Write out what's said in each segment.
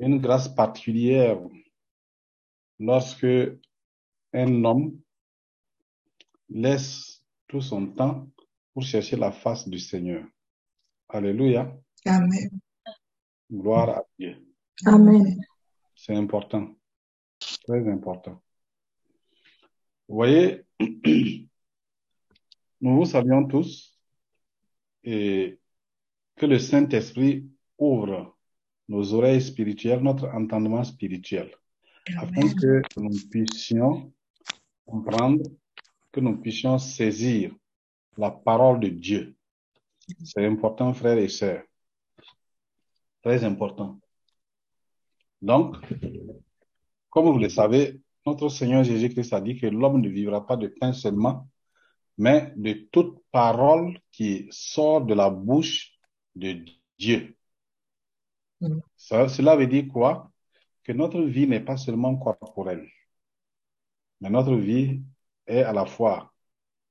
une grâce particulière lorsque un homme laisse tout son temps pour chercher la face du Seigneur. Alléluia. Amen. Gloire à Dieu. Amen. C'est important. Très important. Vous voyez, nous vous savions tous et que le Saint-Esprit ouvre nos oreilles spirituelles, notre entendement spirituel, afin que nous puissions comprendre, que nous puissions saisir la parole de Dieu. C'est important, frères et sœurs. Très important. Donc, comme vous le savez, notre Seigneur Jésus-Christ a dit que l'homme ne vivra pas de pain seulement, mais de toute parole qui sort de la bouche de Dieu. Mm. Cela veut dire quoi? Que notre vie n'est pas seulement corporelle, mais notre vie est à la fois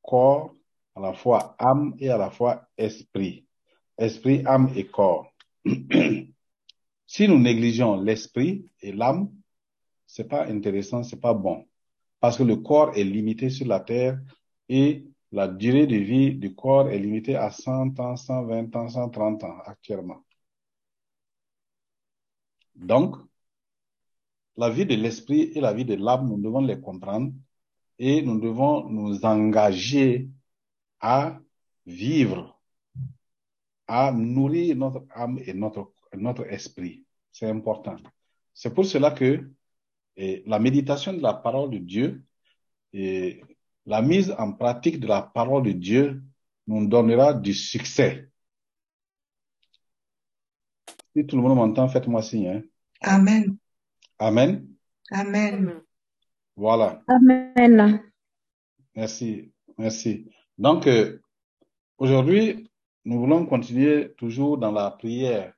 corps, à la fois âme et à la fois esprit. Esprit, âme et corps. Si nous négligeons l'esprit et l'âme, c'est pas intéressant, c'est pas bon. Parce que le corps est limité sur la terre et la durée de vie du corps est limitée à 100 ans, 120 ans, 130 ans actuellement. Donc, la vie de l'esprit et la vie de l'âme, nous devons les comprendre et nous devons nous engager à vivre, à nourrir notre âme et notre, notre esprit. C'est important. C'est pour cela que la méditation de la parole de Dieu et la mise en pratique de la parole de Dieu nous donnera du succès. Si tout le monde m'entend, faites-moi signe. hein. Amen. Amen. Amen. Voilà. Amen. Merci. Merci. Donc, euh, aujourd'hui, nous voulons continuer toujours dans la prière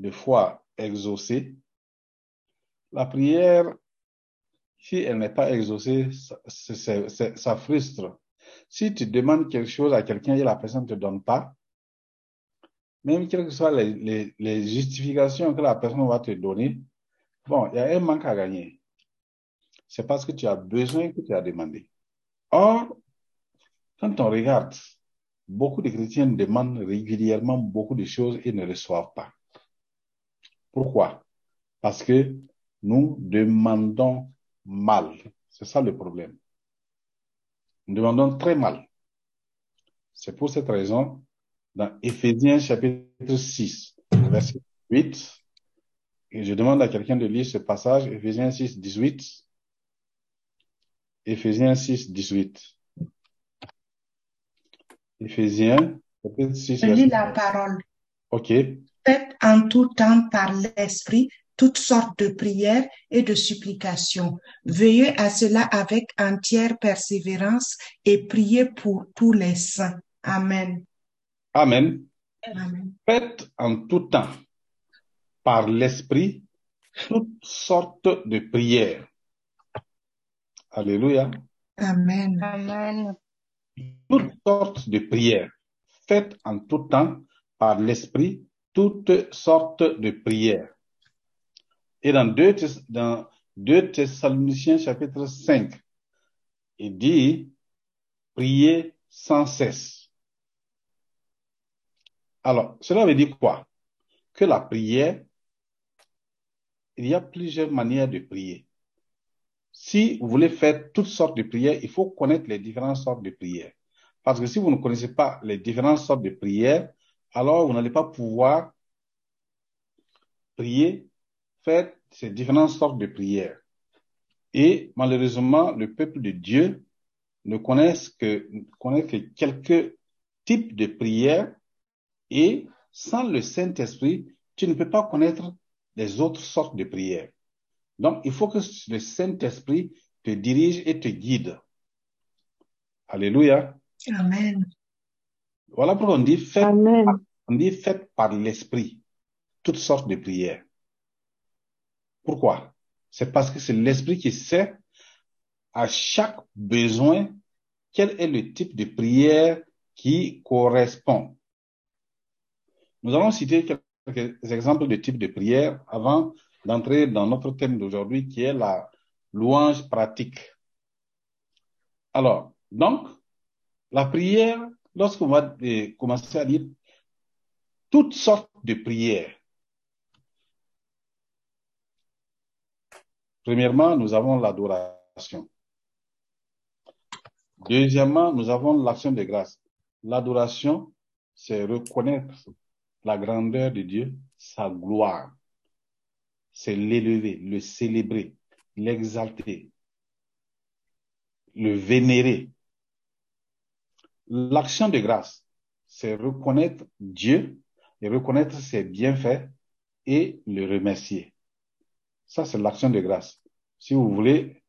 de foi exaucée. La prière, si elle n'est pas exaucée, ça, ça frustre. Si tu demandes quelque chose à quelqu'un et la personne ne te donne pas, même quelles que soient les, justifications que la personne va te donner, bon, il y a un manque à gagner. C'est parce que tu as besoin que tu as demandé. Or, quand on regarde, beaucoup de chrétiens demandent régulièrement beaucoup de choses et ne reçoivent pas. Pourquoi? Parce que nous demandons mal. C'est ça le problème. Nous demandons très mal. C'est pour cette raison, dans Éphésiens chapitre 6, verset 8, et je demande à quelqu'un de lire ce passage, Éphésiens 6, 18. Éphésiens 6, 18. Éphésiens chapitre 6, Je lis la parole. OK. Faites en tout temps par l'Esprit toutes sortes de prières et de supplications. Veillez à cela avec entière persévérance et priez pour tous les saints. Amen. Amen. Amen. Faites en tout temps, par l'Esprit, toutes sortes de prières. Alléluia. Amen. Amen. Toutes sortes de prières. Faites en tout temps, par l'Esprit, toutes sortes de prières. Et dans 2, dans 2 Thessaloniciens chapitre 5, il dit, priez sans cesse. Alors, cela veut dire quoi? Que la prière, il y a plusieurs manières de prier. Si vous voulez faire toutes sortes de prières, il faut connaître les différentes sortes de prières. Parce que si vous ne connaissez pas les différentes sortes de prières, alors vous n'allez pas pouvoir prier, faire ces différentes sortes de prières. Et malheureusement, le peuple de Dieu ne connaît que, connaît que quelques types de prières et sans le Saint-Esprit, tu ne peux pas connaître les autres sortes de prières. Donc, il faut que le Saint-Esprit te dirige et te guide. Alléluia. Amen. Voilà pourquoi on dit faites, Amen. on dit faites par l'Esprit toutes sortes de prières. Pourquoi? C'est parce que c'est l'Esprit qui sait à chaque besoin quel est le type de prière qui correspond. Nous allons citer quelques exemples de types de prières avant d'entrer dans notre thème d'aujourd'hui qui est la louange pratique. Alors, donc, la prière, lorsqu'on va eh, commencer à dire toutes sortes de prières, Premièrement, nous avons l'adoration. Deuxièmement, nous avons l'action de grâce. L'adoration, c'est reconnaître la grandeur de Dieu, sa gloire. C'est l'élever, le célébrer, l'exalter, le vénérer. L'action de grâce, c'est reconnaître Dieu et reconnaître ses bienfaits et le remercier. Ça, c'est l'action de grâce. Si vous voulez,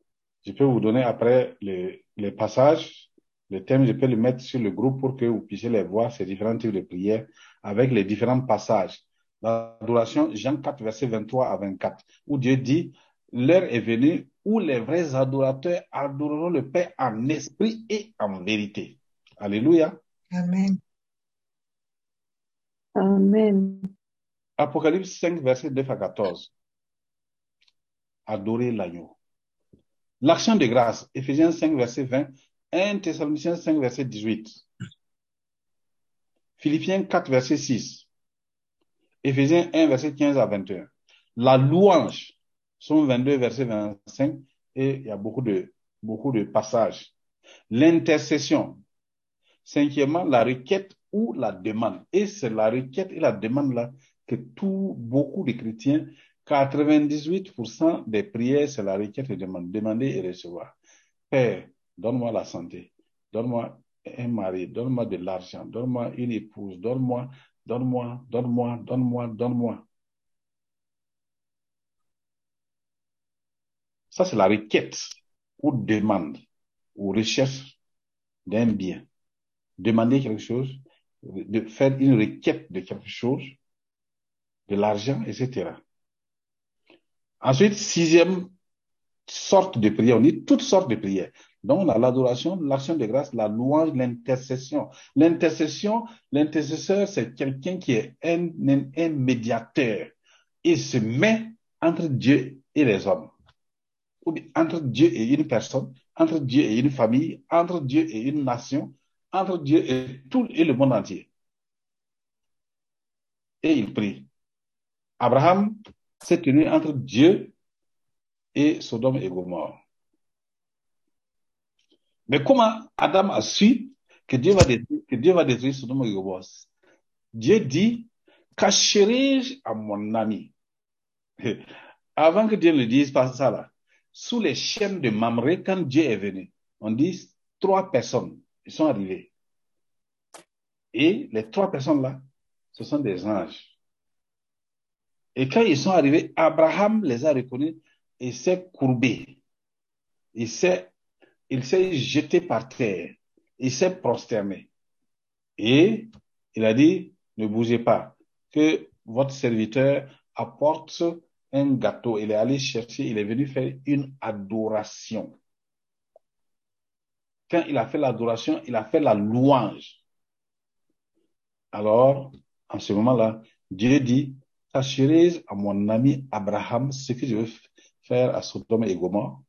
je peux vous donner après les, les passages, les thèmes, je peux les mettre sur le groupe pour que vous puissiez les voir, ces différents types de prières, avec les différents passages. L'adoration, Jean 4, verset 23 à 24, où Dieu dit, l'heure est venue où les vrais adorateurs adoreront le Père en esprit et en vérité. Alléluia. Amen. Amen. Apocalypse 5, verset 2 à 14 adorer l'agneau. L'action de grâce, Ephésiens 5, verset 20, 1 Thessaloniciens 5, verset 18. Philippiens 4, verset 6. Ephésiens 1, verset 15 à 21. La louange, sont 22, verset 25, et il y a beaucoup de, beaucoup de passages. L'intercession. Cinquièmement, la requête ou la demande. Et c'est la requête et la demande là que tout, beaucoup de chrétiens 98% des prières, c'est la requête et demande. Demander et recevoir. Père, donne-moi la santé. Donne-moi un mari. Donne-moi de l'argent. Donne-moi une épouse. Donne-moi, donne-moi, donne-moi, donne-moi, donne-moi. Ça, c'est la requête ou demande ou recherche d'un bien. Demander quelque chose, de faire une requête de quelque chose, de l'argent, etc. Ensuite, sixième sorte de prière, on dit toutes sortes de prières. Donc, on a l'adoration, l'action de grâce, la louange, l'intercession. L'intercession, l'intercesseur, c'est quelqu'un qui est un, un, médiateur. Il se met entre Dieu et les hommes. Ou entre Dieu et une personne, entre Dieu et une famille, entre Dieu et une nation, entre Dieu et tout et le monde entier. Et il prie. Abraham s'est tenu entre Dieu Sodome et Gomorre. Mais comment Adam a su que Dieu va détruire, que Dieu va détruire Sodome et Gomorre? Dieu dit, cacherai-je à mon ami Avant que Dieu ne dise pas ça là, sous les chaînes de Mamré, quand Dieu est venu, on dit trois personnes, ils sont arrivés. Et les trois personnes là, ce sont des anges. Et quand ils sont arrivés, Abraham les a reconnus et s'est courbé. Il s'est, il jeté par terre. Il s'est prosterné. Et il a dit, ne bougez pas, que votre serviteur apporte un gâteau. Il est allé chercher, il est venu faire une adoration. Quand il a fait l'adoration, il a fait la louange. Alors, en ce moment-là, Dieu dit, Assurerai à mon ami Abraham ce que je veux à Sodome et Gomorre.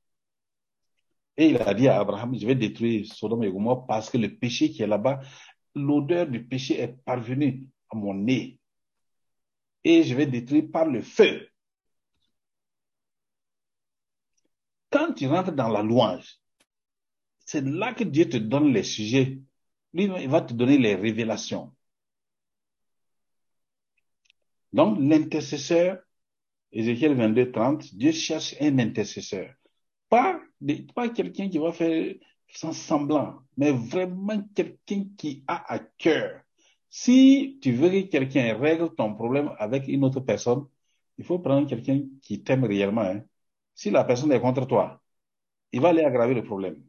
Et il a dit à Abraham, je vais détruire Sodome et Gomorre parce que le péché qui est là-bas, l'odeur du péché est parvenue à mon nez. Et je vais détruire par le feu. Quand tu rentres dans la louange, c'est là que Dieu te donne les sujets. Lui, il va te donner les révélations. Donc, l'intercesseur, Ézéchiel 22, 30, Dieu cherche un intercesseur. Pas, pas quelqu'un qui va faire sans semblant, mais vraiment quelqu'un qui a à cœur. Si tu veux que quelqu'un règle ton problème avec une autre personne, il faut prendre quelqu'un qui t'aime réellement. Hein. Si la personne est contre toi, il va aller aggraver le problème.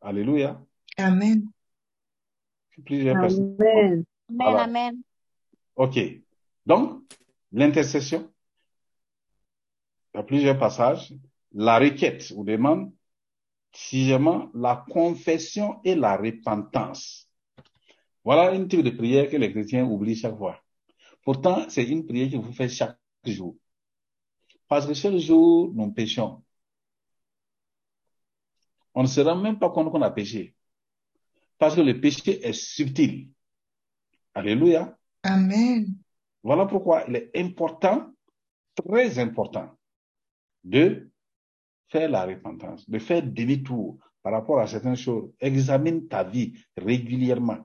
Alléluia. Amen. Plusieurs Amen. Personnes. Amen, amen. OK. Donc, l'intercession, il y a plusieurs passages. La requête ou demande. Sixièmement, la confession et la repentance. Voilà une type de prière que les chrétiens oublient chaque fois. Pourtant, c'est une prière qu'il faut faire chaque jour. Parce que chaque jour, nous péchons. On ne se rend même pas compte qu'on a péché. Parce que le péché est subtil. Alléluia. Amen. Voilà pourquoi il est important, très important, de faire la repentance, de faire demi-tour par rapport à certaines choses. Examine ta vie régulièrement.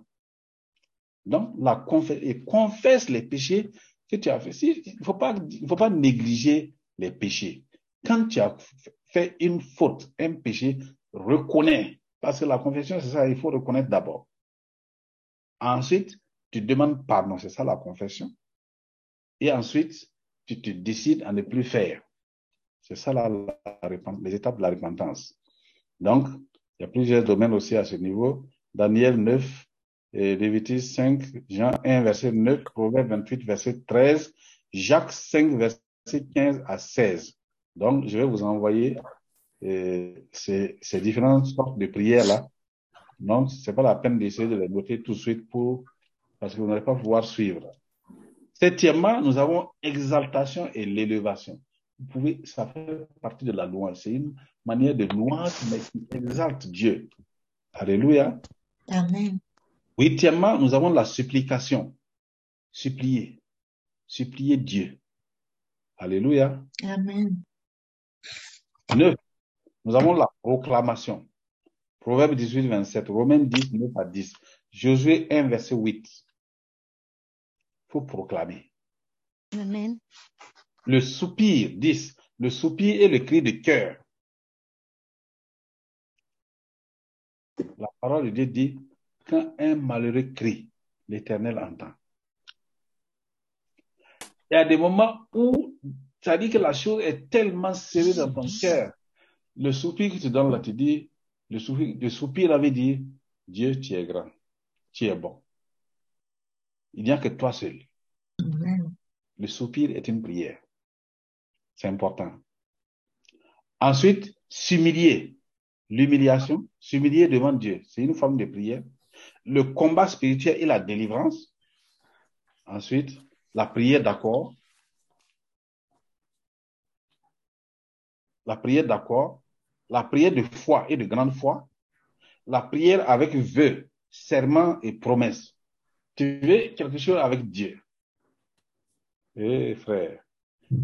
Donc, la confesse, et confesse les péchés que tu as fait. il ne faut pas, faut pas négliger les péchés. Quand tu as fait une faute, un péché, reconnais. Parce que la confession, c'est ça, il faut reconnaître d'abord. Ensuite, tu demandes pardon, c'est ça la confession. Et ensuite, tu te décides à ne plus faire. C'est ça la, les étapes de la repentance. Donc, il y a plusieurs domaines aussi à ce niveau. Daniel 9, et Lévitique 5, Jean 1, verset 9, Proverbe 28, verset 13, Jacques 5, verset 15 à 16. Donc, je vais vous envoyer euh, ces, ces, différentes sortes de prières-là. Donc, c'est pas la peine d'essayer de les noter tout de suite pour, parce que vous n'allez pas pouvoir suivre. Septièmement, nous avons exaltation et l'élévation. Vous pouvez, ça fait partie de la louange. C'est une manière de louange, mais qui exalte Dieu. Alléluia. Amen. Huitièmement, nous avons la supplication. Supplier. Supplier Dieu. Alléluia. Amen. Neuf, nous avons la proclamation. Proverbe 18, 27, Romains 10, 9 à 10, Josué 1, verset 8. Il faut proclamer. Amen. Le soupir, 10, le soupir et le cri de cœur. La parole de Dieu dit, quand un malheureux crie, l'Éternel entend. Il y a des moments où ça dit que la chose est tellement serrée dans ton cœur. Le soupir que tu donnes là, tu dis, le soupir, le soupir avait dit, Dieu, tu es grand, tu es bon. Il n'y a que toi seul. Le soupir est une prière. C'est important. Ensuite, s'humilier. L'humiliation, s'humilier devant Dieu, c'est une forme de prière. Le combat spirituel et la délivrance. Ensuite, la prière d'accord. La prière d'accord. La prière de foi et de grande foi. La prière avec vœux, serment et promesses. Tu veux quelque chose avec Dieu. Eh frère,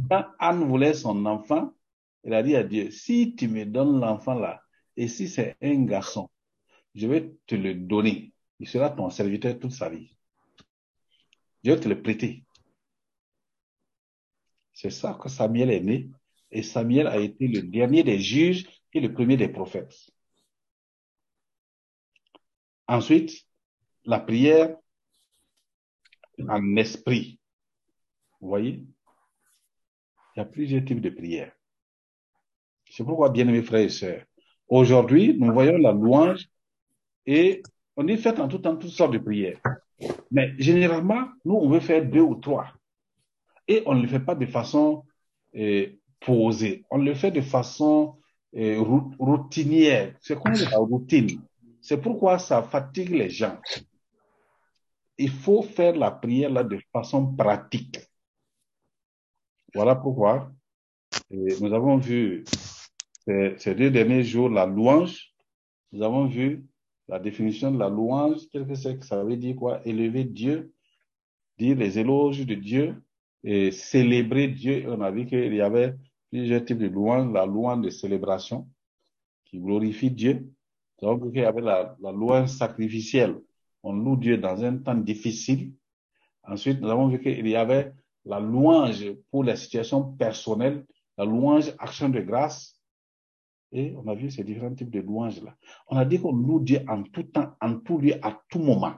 quand Anne voulait son enfant, elle a dit à Dieu, si tu me donnes l'enfant là, et si c'est un garçon, je vais te le donner. Il sera ton serviteur toute sa vie. Je vais te le prêter. C'est ça que Samuel est né. Et Samuel a été le dernier des juges et le premier des prophètes. Ensuite, la prière en esprit. Vous voyez? Il y a plusieurs types de prières. C'est pourquoi, bien aimés frères et sœurs, aujourd'hui, nous voyons la louange et on dit faites en tout temps toutes sortes de prières. Mais généralement, nous, on veut faire deux ou trois. Et on ne le fait pas de façon euh, posée. On le fait de façon euh, routinière. C'est comme la routine? C'est pourquoi ça fatigue les gens. Il faut faire la prière là de façon pratique. Voilà pourquoi nous avons vu ces, deux derniers jours la louange. Nous avons vu la définition de la louange, qu'est-ce que c'est ça veut dire quoi? Élever Dieu, dire les éloges de Dieu et célébrer Dieu. On a vu qu'il y avait plusieurs types de louanges. La louange de célébration qui glorifie Dieu. Donc, il y avait la, la louange sacrificielle. On loue Dieu dans un temps difficile. Ensuite, nous avons vu qu'il y avait la louange pour les situations personnelles, la louange action de grâce, et on a vu ces différents types de louanges-là. On a dit qu'on loue Dieu en tout temps, en tout lieu, à tout moment.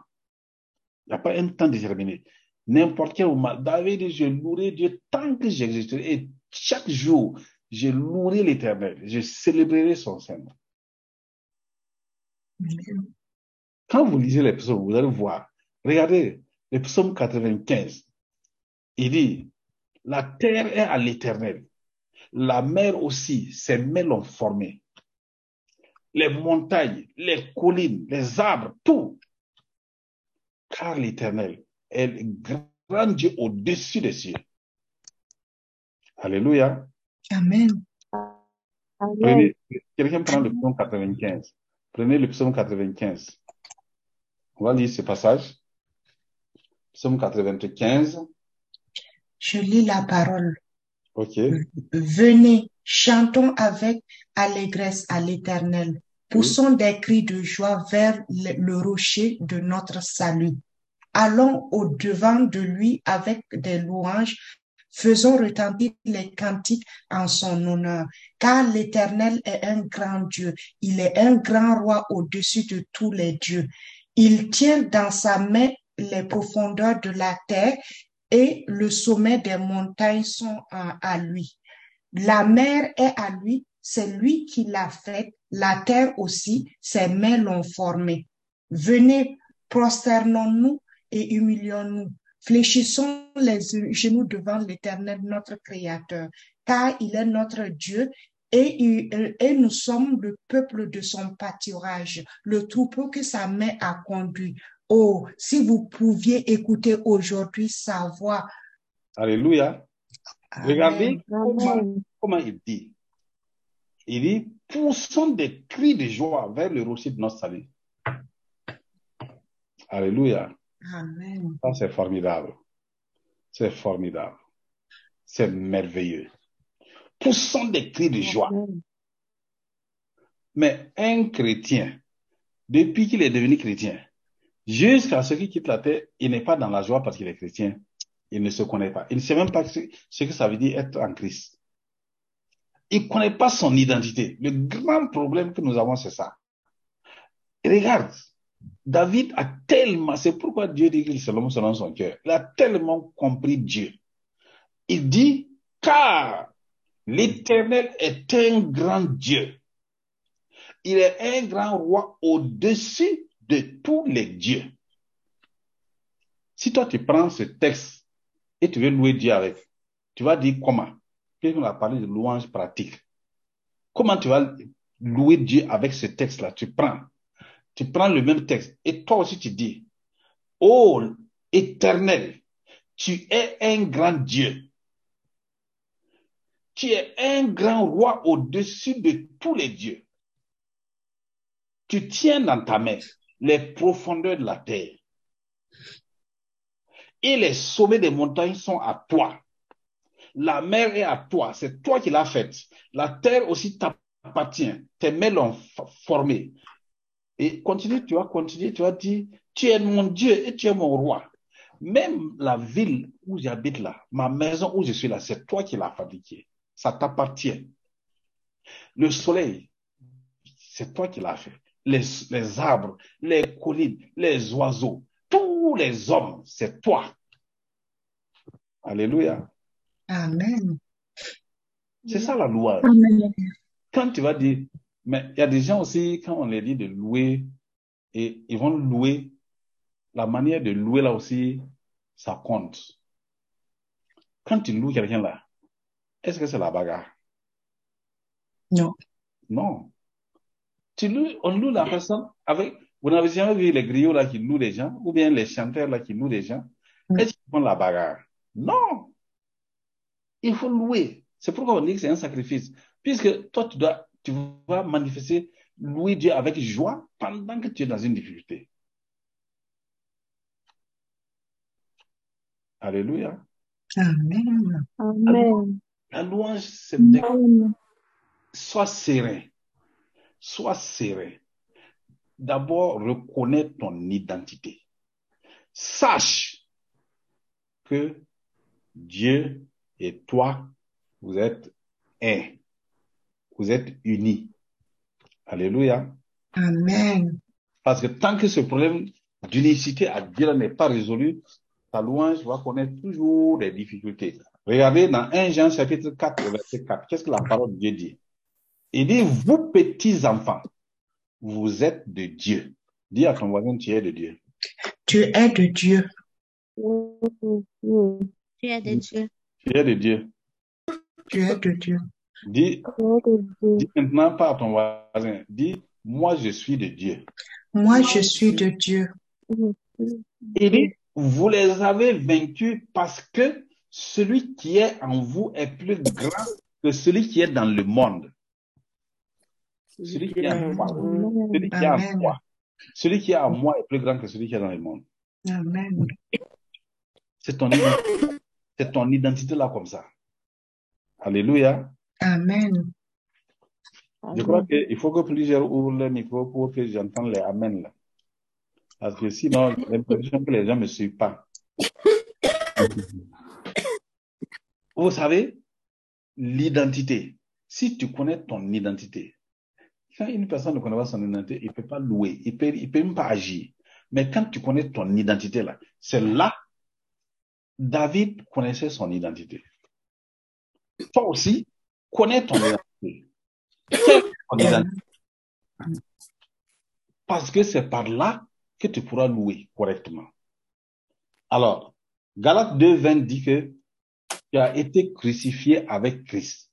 Il n'y a pas un temps déterminé. N'importe quel moment. David dit, je louerai Dieu tant que j'existerai. Et chaque jour, je louerai l'éternel. Je célébrerai son Seigneur. Quand vous lisez les psaumes, vous allez voir. Regardez, le psaume 95. Il dit, la terre est à l'éternel la mer aussi, ses mains l'ont formé. Les montagnes, les collines, les arbres, tout. Car l'Éternel est grand Dieu au-dessus des cieux. Alléluia. Amen. Quelqu'un prend le psaume 95. Prenez le psaume 95. On va lire ce passage. Psaume 95. Je lis la parole. OK. Venez, chantons avec allégresse à l'Éternel. Poussons des cris de joie vers le, le rocher de notre salut. Allons au devant de lui avec des louanges. Faisons retentir les cantiques en son honneur. Car l'Éternel est un grand Dieu. Il est un grand roi au-dessus de tous les dieux. Il tient dans sa main les profondeurs de la terre et le sommet des montagnes sont à, lui. La mer est à lui, c'est lui qui l'a faite, la terre aussi, ses mains l'ont formée. Venez, prosternons-nous et humilions-nous. Fléchissons les genoux devant l'Éternel, notre Créateur, car il est notre Dieu et, il- et nous sommes le peuple de son pâturage, le troupeau que sa main a conduit. Oh, si vous pouviez écouter aujourd'hui sa voix. Alléluia. Regardez comment il dit. Il dit, poussons des cris de joie vers le rocher de notre salut. Alléluia. Amen. Ça, c'est formidable. C'est formidable. C'est merveilleux. Poussons des cris de joie. Mais un chrétien, depuis qu'il est devenu chrétien, jusqu'à ce qu'il quitte la terre, il n'est pas dans la joie parce qu'il est chrétien. Il ne se connaît pas. Il ne sait même pas ce ce que ça veut dire être en Christ. Il ne connaît pas son identité. Le grand problème que nous avons, c'est ça. Et regarde, David a tellement, c'est pourquoi Dieu dit qu'il se selon son cœur. Il a tellement compris Dieu. Il dit, car l'Éternel est un grand Dieu. Il est un grand roi au-dessus de tous les dieux. Si toi tu prends ce texte et tu veux louer Dieu avec, tu vas dire comment? Quelqu'un a parlé de louange pratique. Comment tu vas louer Dieu avec ce texte-là? Tu prends, tu prends le même texte et toi aussi tu dis, Oh éternel, tu es un grand Dieu. Tu es un grand roi au-dessus de tous les dieux. Tu tiens dans ta main les profondeurs de la terre. Et les sommets des montagnes sont à toi. La mer est à toi. C'est toi qui l'as faite. La terre aussi t'appartient. Tes mains l'ont formée. Et continue, tu vas continuer, tu vas dire, tu es mon Dieu et tu es mon roi. Même la ville où j'habite là, ma maison où je suis là, c'est toi qui l'as fabriquée. Ça t'appartient. Le soleil, c'est toi qui l'as fait. Les, les arbres, les collines, les oiseaux, tous les hommes, c'est toi. Alléluia. Amen. C'est ça la louange. Amen. Quand tu vas dire, mais il y a des gens aussi, quand on les dit de louer, et ils vont louer, la manière de louer là aussi, ça compte. Quand tu loues quelqu'un là, est-ce que c'est la bagarre? Non. Non. Tu loues, on loue la personne avec, vous n'avez jamais vu les griots là qui louent les gens, ou bien les chanteurs là qui louent les gens? Mm. Est-ce qu'ils font la bagarre? Non. Il faut louer. C'est pourquoi on dit que c'est un sacrifice. Puisque toi, tu dois, tu vas manifester, louer Dieu avec joie pendant que tu es dans une difficulté. Alléluia. Amen. Amen. La louange, c'est de sois serein. Sois serein. D'abord, reconnais ton identité. Sache que Dieu et toi, vous êtes un. Vous êtes unis. Alléluia. Amen. Parce que tant que ce problème d'unicité à Dieu n'est pas résolu, ta louange va connaître toujours des difficultés. Regardez dans 1 Jean chapitre 4, verset 4, qu'est-ce que la parole de Dieu dit? Il dit, vous petits enfants, vous êtes de Dieu. Dis à ton voisin, tu es de Dieu. Tu es de Dieu. Mm. Tu es de Dieu. Tu es de Dieu. Tu es de Dieu. Dis, dis maintenant pas à ton voisin, dis, moi je suis de Dieu. Moi, je suis de Dieu. Mm. Il dit, vous les avez vaincus parce que celui qui est en vous est plus grand que celui qui est dans le monde. Celui qui est en moi, celui qui est en moi, celui qui est en moi est plus grand que celui qui est dans le monde. Amen. C'est ton identité, c'est ton identité là comme ça. Alléluia. Amen. Je crois qu'il faut que plusieurs ouvrent le micro pour que j'entende les amen là. Parce que sinon, j'ai l'impression que les gens ne me suivent pas. Vous savez, l'identité. Si tu connais ton identité, quand une personne ne connaît pas son identité, il ne peut pas louer, il ne peut, même pas agir. Mais quand tu connais ton identité là, c'est là, David connaissait son identité. Toi aussi, connais ton identité. Ton identité? Parce que c'est par là que tu pourras louer correctement. Alors, Galates 2, 20 dit que tu as été crucifié avec Christ.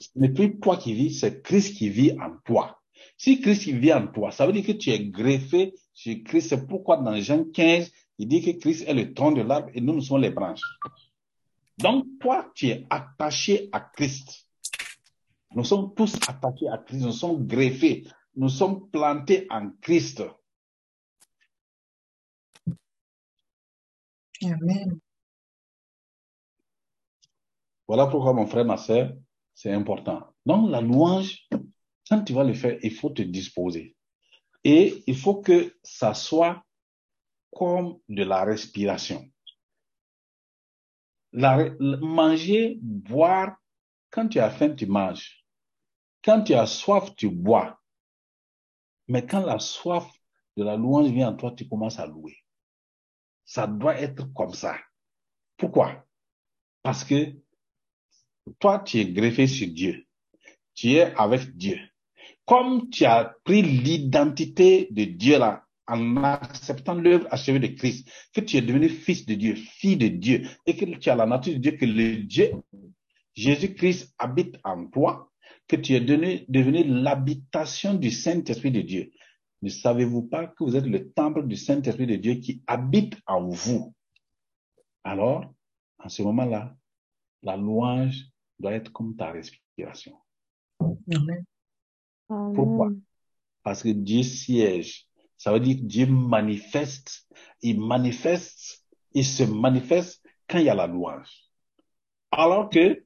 Ce n'est plus toi qui vis, c'est Christ qui vit en toi. Si Christ vit en toi, ça veut dire que tu es greffé sur Christ. C'est pourquoi dans Jean 15, il dit que Christ est le tronc de l'arbre et nous, nous sommes les branches. Donc, toi, tu es attaché à Christ. Nous sommes tous attachés à Christ, nous sommes greffés, nous sommes plantés en Christ. Amen. Voilà pourquoi, mon frère, ma soeur, c'est important. Donc, la louange, quand tu vas le faire, il faut te disposer. Et il faut que ça soit comme de la respiration. Manger, boire, quand tu as faim, tu manges. Quand tu as soif, tu bois. Mais quand la soif de la louange vient en toi, tu commences à louer. Ça doit être comme ça. Pourquoi? Parce que toi, tu es greffé sur Dieu. Tu es avec Dieu. Comme tu as pris l'identité de Dieu là, en acceptant l'œuvre achevée de Christ, que tu es devenu fils de Dieu, fille de Dieu, et que tu as la nature de Dieu, que le Dieu, Jésus-Christ habite en toi, que tu es devenu, devenu l'habitation du Saint-Esprit de Dieu. Ne savez-vous pas que vous êtes le temple du Saint-Esprit de Dieu qui habite en vous? Alors, en ce moment-là, la louange doit être comme ta respiration. Amen. Pourquoi? Parce que Dieu siège. Ça veut dire que Dieu manifeste. Il manifeste, il se manifeste quand il y a la louange. Alors que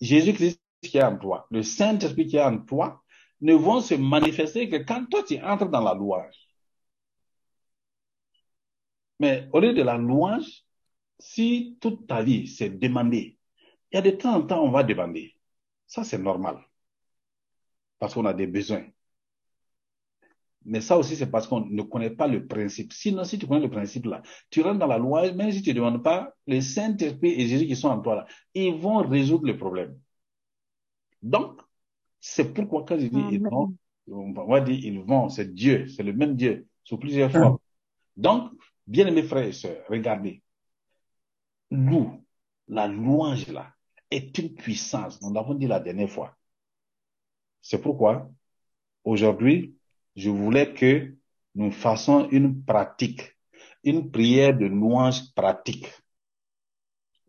Jésus-Christ qui est en toi, le Saint-Esprit qui est en toi, ne vont se manifester que quand toi tu entres dans la louange. Mais au lieu de la louange, si toute ta vie c'est demander, il y a de temps en temps on va demander. Ça c'est normal. Parce qu'on a des besoins. Mais ça aussi, c'est parce qu'on ne connaît pas le principe. Sinon, si tu connais le principe là, tu rentres dans la loi, même si tu ne demandes pas, le Saint-Esprit et Jésus qui sont en toi là, ils vont résoudre le problème. Donc, c'est pourquoi quand je dis ils vont, on va dire ils vont, c'est Dieu, c'est le même Dieu, sous plusieurs formes. Donc, bien aimés frères et sœurs, regardez. Nous, la louange là, est une puissance. Nous l'avons dit la dernière fois. C'est pourquoi, aujourd'hui, je voulais que nous fassions une pratique, une prière de louange pratique.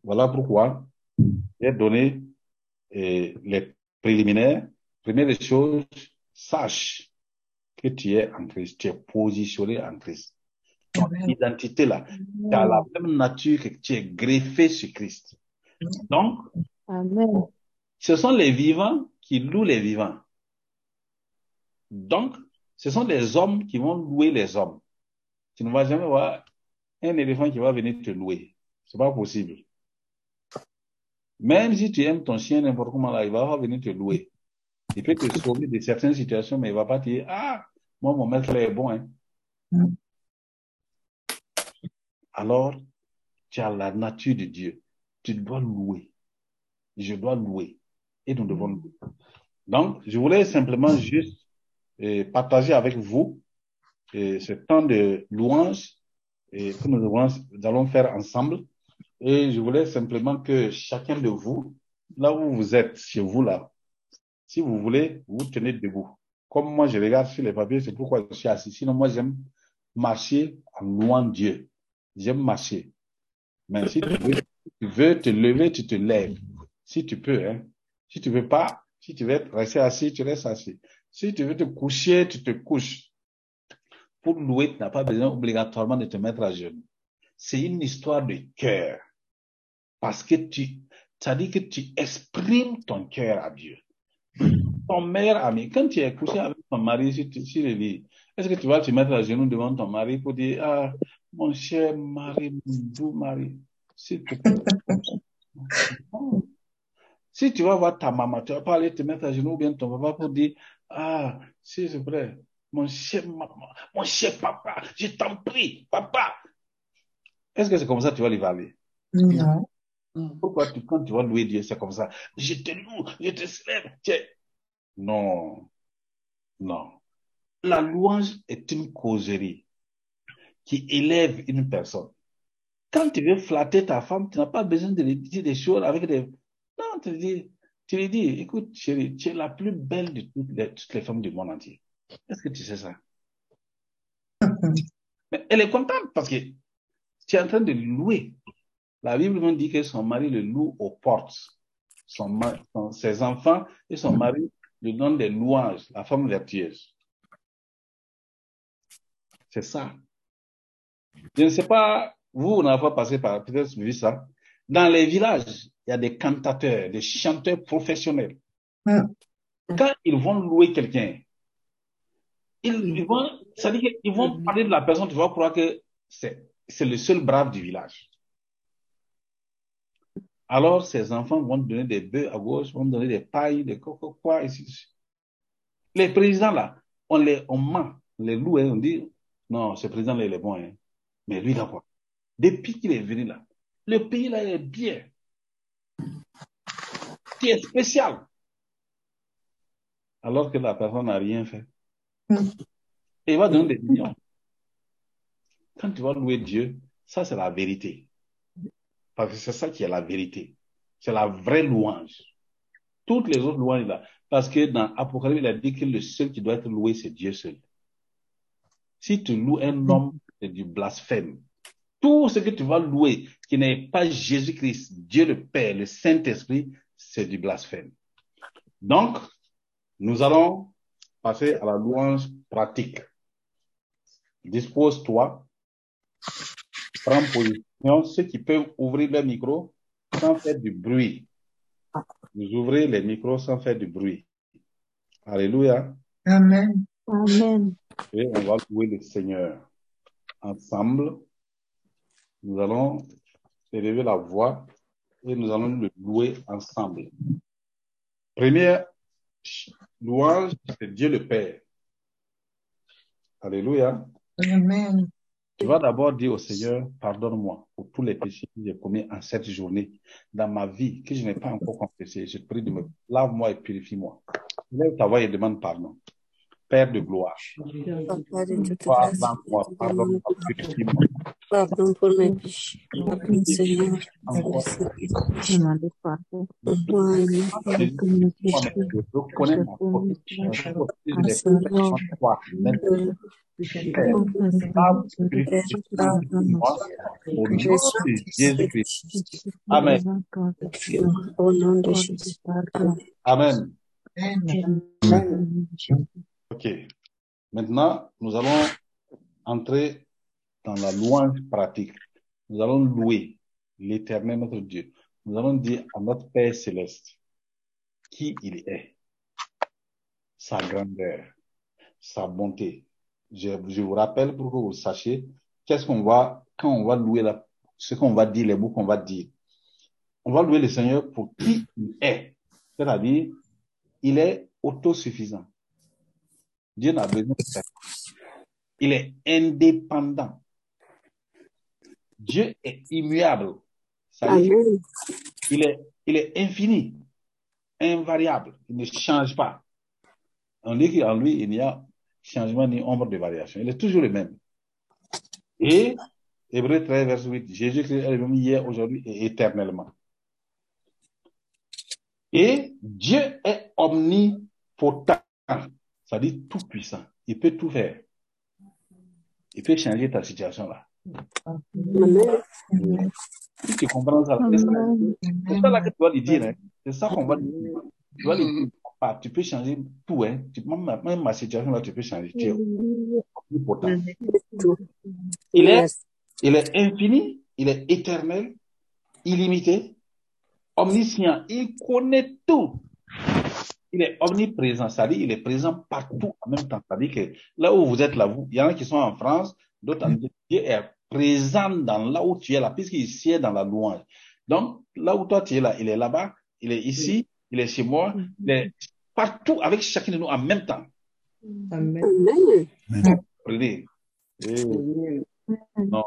Voilà pourquoi j'ai donné eh, les préliminaires. Première des choses, sache que tu es en Christ, tu es positionné en Christ. Ton identité là, tu as la même nature que tu es greffé sur Christ. Donc, Amen. ce sont les vivants qui louent les vivants. Donc, ce sont des hommes qui vont louer les hommes. Tu ne vas jamais voir un éléphant qui va venir te louer. C'est pas possible. Même si tu aimes ton chien n'importe comment là, il va venir te louer. Il peut te sauver de certaines situations, mais il va pas te dire, ah, moi, mon maître là est bon, hein. Mm. Alors, tu as la nature de Dieu. Tu dois louer. Je dois louer. Et nous devons louer. Donc, je voulais simplement juste et partager avec vous et ce temps de louange que nous, devons, nous allons faire ensemble. Et je voulais simplement que chacun de vous, là où vous êtes, chez vous là, si vous voulez, vous tenez debout. Comme moi, je regarde sur les papiers, c'est pourquoi je suis assis. Sinon, moi, j'aime marcher en louant Dieu. J'aime marcher. Mais si tu veux tu veux te lever, tu te lèves. Si tu peux, hein. Si tu veux pas, si tu veux rester assis, tu restes assis. Si tu veux te coucher, tu te couches. Pour louer, tu n'as pas besoin obligatoirement de te mettre à genoux. C'est une histoire de cœur. Parce que tu, ça dit que tu exprimes ton cœur à Dieu. Ton meilleur ami, quand tu es couché avec ton mari, si tu si le dis, est-ce que tu vas te mettre à genoux devant ton mari pour dire, ah, mon cher mari, mon doux mari, plaît. Non. Si tu vas voir ta maman, tu vas pas aller te mettre à genoux ou bien ton papa pour dire, ah, s'il te plaît, mon cher maman, mon cher papa, je t'en prie, papa. Est-ce que c'est comme ça que tu vas lui parler? Non. Pourquoi tu, quand tu vas louer Dieu, c'est comme ça? Je te loue, je te célèbre. Tiens. Non. Non. La louange est une causerie qui élève une personne. Quand tu veux flatter ta femme, tu n'as pas besoin de lui dire des choses avec des... Non, tu lui dis, tu lui dis, écoute, chérie, tu es la plus belle de toutes les, toutes les femmes du monde entier. Est-ce que tu sais ça? Mais elle est contente parce que tu es en train de louer. La Bible nous dit que son mari le loue aux portes. Son- ses enfants et son mari lui donnent des louanges, la femme vertueuse. C'est ça. Je ne sais pas, vous, vous n'avez pas passé par, peut-être vu ça. Dans les villages, il y a des cantateurs, des chanteurs professionnels. Mm. Quand ils vont louer quelqu'un, ils, ils vont, ça dit qu'ils vont parler de la personne, tu vas croire que c'est, c'est le seul brave du village. Alors, ces enfants vont donner des bœufs à gauche, vont donner des pailles, des coco, quoi, ici, ici. Les présidents, là, on les, on ment, on les loue, hein, on dit, non, ce président-là, il est bon, hein. Mais lui, d'abord, depuis qu'il est venu là, le pays, là, est bien. Qui est spécial. Alors que la personne n'a rien fait. Mm. Et il va donner des millions. Quand tu vas louer Dieu, ça, c'est la vérité. Parce que c'est ça qui est la vérité. C'est la vraie louange. Toutes les autres louanges là. Parce que dans Apocalypse, il a dit que le seul qui doit être loué, c'est Dieu seul. Si tu loues un homme, c'est du blasphème. Tout ce que tu vas louer, qui n'est pas Jésus-Christ, Dieu le Père, le Saint-Esprit, c'est du blasphème. Donc, nous allons passer à la louange pratique. Dispose-toi. Prends position. Ceux qui peuvent ouvrir leur micro sans faire du bruit. Vous ouvrez les micros sans faire du bruit. Alléluia. Amen. Amen. Et on va louer le Seigneur. Ensemble, nous allons élever la voix et nous allons le louer ensemble. Première louange, c'est Dieu le Père. Alléluia. Amen. Tu vas d'abord dire au Seigneur, pardonne-moi pour tous les péchés que j'ai commis en cette journée, dans ma vie, que je n'ai pas encore confessé. Je te prie de me lave-moi et purifie-moi. Lève ta voix et demande pardon. Père de gloire, lave-moi, pardonne-moi, purifie-moi. Pardon pour mes péchés. Pardon, Seigneur. Demandez pardon. Moi, Que péchés je au nom de Jésus. Amen. Amen. OK. Maintenant, nous allons entrer dans la louange pratique. Nous allons louer l'éternel notre Dieu. Nous allons dire à notre Père céleste qui il est, sa grandeur, sa bonté. Je, vous rappelle pour que vous sachiez qu'est-ce qu'on va, quand on va louer ce qu'on va dire, les mots qu'on va dire. On va louer le Seigneur pour qui il est. C'est-à-dire, il est autosuffisant. Dieu n'a besoin de personne. Il est indépendant. Dieu est immuable. Ça il est, il est infini, invariable. Il ne change pas. On dit qu'en lui, il n'y a changement ni ombre de variation. Il est toujours le même. Et, Hébreu 13, verset 8, Jésus-Christ est le même hier, aujourd'hui et éternellement. Et Dieu est omnipotent. Ça dit tout puissant. Il peut tout faire. Il peut changer ta situation là. Tu comprends ça, c'est ça, c'est ça là que tu dois lui dire. Hein. C'est ça qu'on va lui dire. Tu dois lui dire, papa, tu peux changer tout. Hein. Tu, même, même ma situation là, tu peux changer. Tu es. Tout. Il est, il est infini, il est éternel, illimité, omniscient. Il connaît tout. Il est omniprésent, c'est-à-dire il est présent partout en même temps. C'est-à-dire que là où vous êtes là, vous, il y en a qui sont en France, d'autres en Dieu est présent dans là où tu es là, puisqu'il sied dans la louange. Donc, là où toi tu es là, il est là-bas, il est ici, il est chez moi, il est partout avec chacun de nous en même temps. Amen. Amen. Eh, non.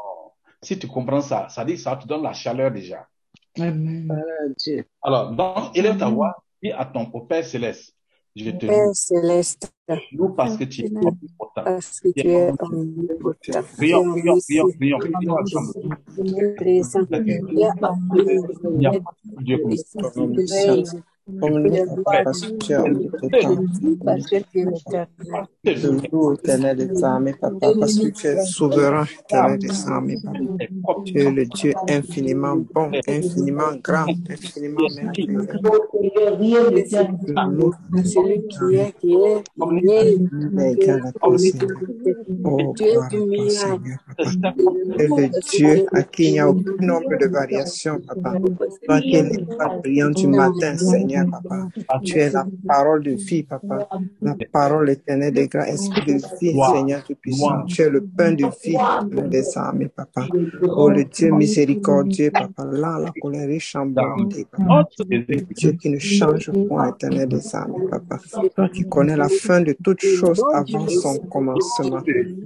Si tu comprends ça, ça dit ça te donne la chaleur déjà. Amen. Alors, donc, élève ta voix, dis à ton Père céleste, je te Père céleste, loue parce que tu es omnipotent. parce que tu es omnipotent, Prions, prions, prions, prions, prions ensemble. Il n'y a de Dieu comme toi. Parce que tu éternel. Des armées, papa, parce que tu es souverain, éternel des armées, papa. Tu es le Dieu infiniment bon, infiniment grand, infiniment merveilleux. Celui qui est, qui est. Oh. Seigneur, papa. Tu es le Dieu à qui il n'y a aucun nombre de variations, papa. Toi qui es l'étoile brillante du matin, Seigneur, papa. Tu es la parole de vie, papa. La parole éternelle des grands esprits de vie, Seigneur Tout-Puissant. Tu es le pain de vie des armées, papa. Oh, le Dieu miséricordieux, papa. Là, la colère riche en bonté, papa. Le Dieu qui ne change point, éternel des armées, papa. Toi qui connais la fin de toutes choses avant son commencement.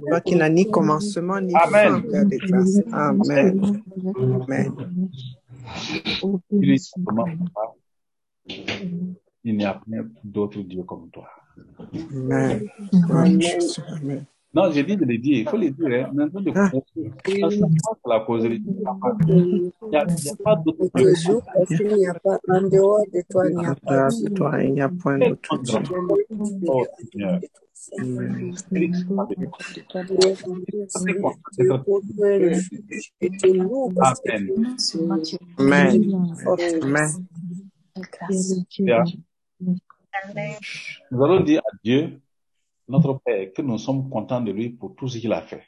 Toi qui n'as ni commencement ni fin, Amen. Père de grâce. Amen. Amen. est papa. Il n'y a rien d'autre Dieu comme toi. Amen. Non, j'ai dit de le dire, il faut le dire, hein. De Ah. la causerie. Il n'y a, il pas d'autre Dieu. Qu'il n'y a pas, en dehors de toi, il n'y a pas dehors de de toi, il n'y a point d'autre Dieu. Oh Seigneur, Amen. Pas Amen. une forteresse. Amen. Bien. Nous allons dire à Dieu, notre Père, que nous sommes contents de lui pour tout ce qu'il a fait.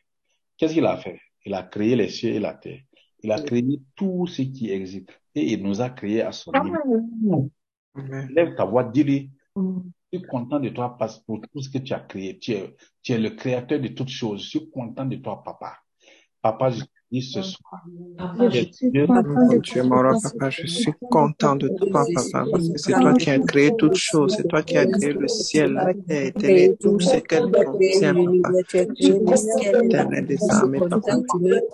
Qu'est-ce qu'il a fait? Il a créé les cieux et la terre. Il a créé tout ce qui existe. Et il nous a créés à son image. Lève ta voix, dis-lui, je suis content de toi parce pour tout ce que tu as créé. Tu es, tu es le créateur de toutes choses. Je suis content de toi, papa. Papa, je te dis ce soir. Je suis Dieu, content de Mon Dieu, mon roi, papa, je suis content de toi, papa, parce que c'est toi qui as créé toutes choses, c'est toi qui as créé le ciel, la terre, et tout ce qu'elle contient, papa. Je suis content, éternel des armées, papa,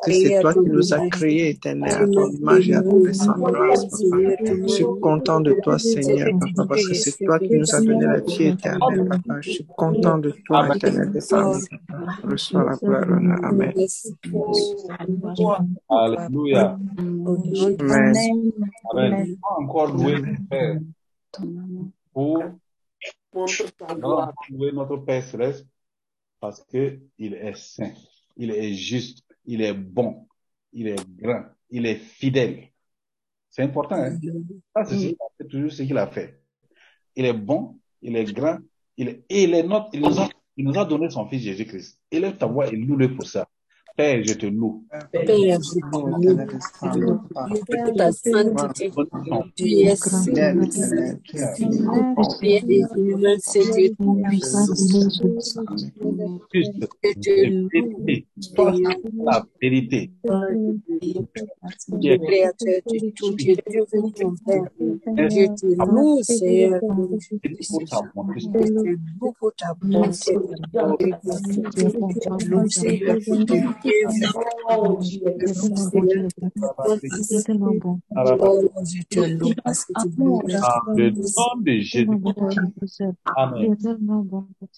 que c'est toi qui nous as créés, éternel, à ton image et à ton ressemblance, papa. Je suis content de toi, Seigneur, papa, parce que c'est toi qui nous as donné la vie éternelle, papa. Je suis content de toi, éternel des armées, papa. Reçois la gloire, l'honneur. Amen. Alléluia. Amen. Amen. On va encore louer notre Père pour louer notre Père céleste parce que il est saint, il est juste, il est bon, il est grand, il est fidèle. C'est important, hein? Ça, c'est ce qu'il a fait, toujours ce qu'il a fait. Il est bon, il est grand, il est, et il est notre, il nous a, il nous a donné son fils Jésus-Christ. Élève ta voix et loue-le pour ça. Père, je te loue. Père, je te loue pour ta sainteté. Tu es saint. Tu es tout-puissant. Je te loue, la vérité. Tu es créateur de tout, tu es devenu ton Père. Je te loue, Seigneur. Je te loue pour ta bonté. Je te loue, Seigneur, pour tes Oh, je te loue parce que tu nous Dans le nom de Jésus. Amen.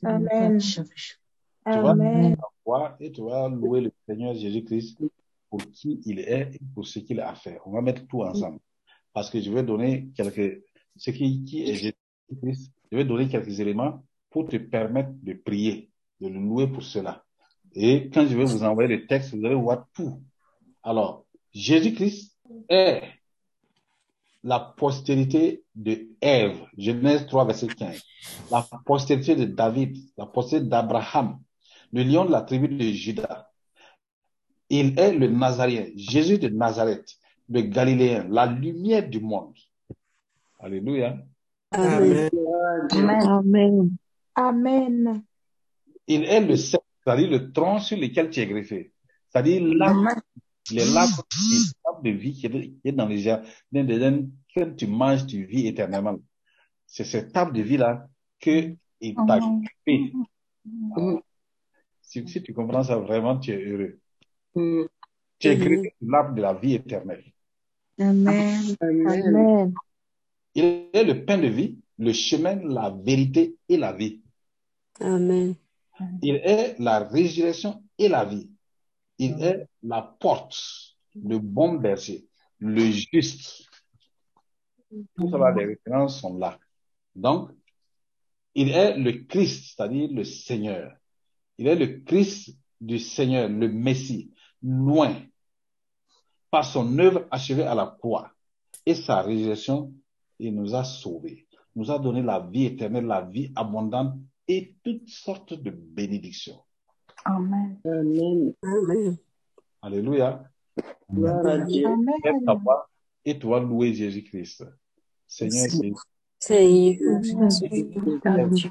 Amen. Tu vas Amen. ta voix et tu vas louer le Seigneur Jésus-Christ pour qui il est et pour ce qu'il a fait. On va mettre tout ensemble. Parce que je vais donner quelques, ce qui, qui est Jésus-Christ, je vais donner quelques éléments pour te permettre de prier, de le louer pour cela. Et quand je vais vous envoyer le texte, vous allez voir tout. Alors, Jésus-Christ est la postérité de Ève, Genèse 3, verset 15. La postérité de David, la postérité d'Abraham, le lion de la tribu de Judas. Il est le Nazaréen, Jésus de Nazareth, le Galiléen, la lumière du monde. Alléluia. Amen. Amen. Amen. Il est le cerf, c'est-à-dire le tronc sur lequel tu es greffé. C'est-à-dire l'arbre, les l'arbre de vie qui est, dans les jardins d'Éden, quand tu manges, tu vis éternellement. C'est cet arbre de vie-là que il t'a greffé. Si, si tu comprends ça vraiment, tu es heureux. Mm. Tu es greffé sur l'arbre de la vie éternelle. Amen. Il est le pain de vie, le chemin, la vérité et la vie. Amen. Il est la résurrection et la vie. Il est la porte, le bon berger, le juste. Tout cela, les références sont là. Donc, il est le Christ, c'est-à-dire le Seigneur. Il est le Christ du Seigneur, le Messie, loin, par son œuvre achevée à la croix et sa résurrection, il nous a sauvés, nous a donné la vie éternelle, la vie abondante et toutes sortes de bénédictions. Amen. Amen. Amen. Alléluia. Ta voix et tu vas louer Jésus-Christ. Seigneur Jésus, Seigneur Jésus.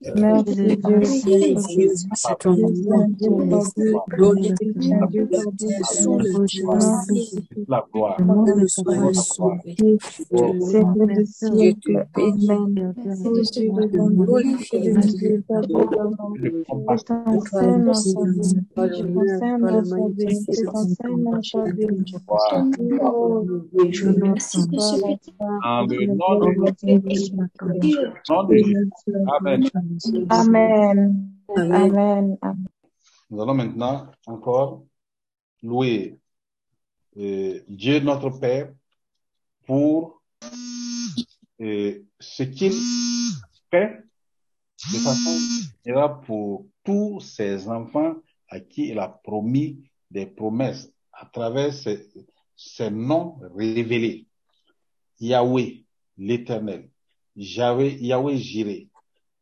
Père. Merci Dieu. Jésus, c'est ton sous le la gloire. que nous soyons sauvés. Dieu. Le de de Jésus. Amen. Amen. Amen. Amen. Nous allons maintenant encore louer euh, Dieu notre Père pour euh, ce qu'il fait de façon générale pour tous ses enfants à qui il a promis des promesses à travers ses, ses noms révélés. Yahweh, l'éternel. Yahweh, Yahweh Jireh.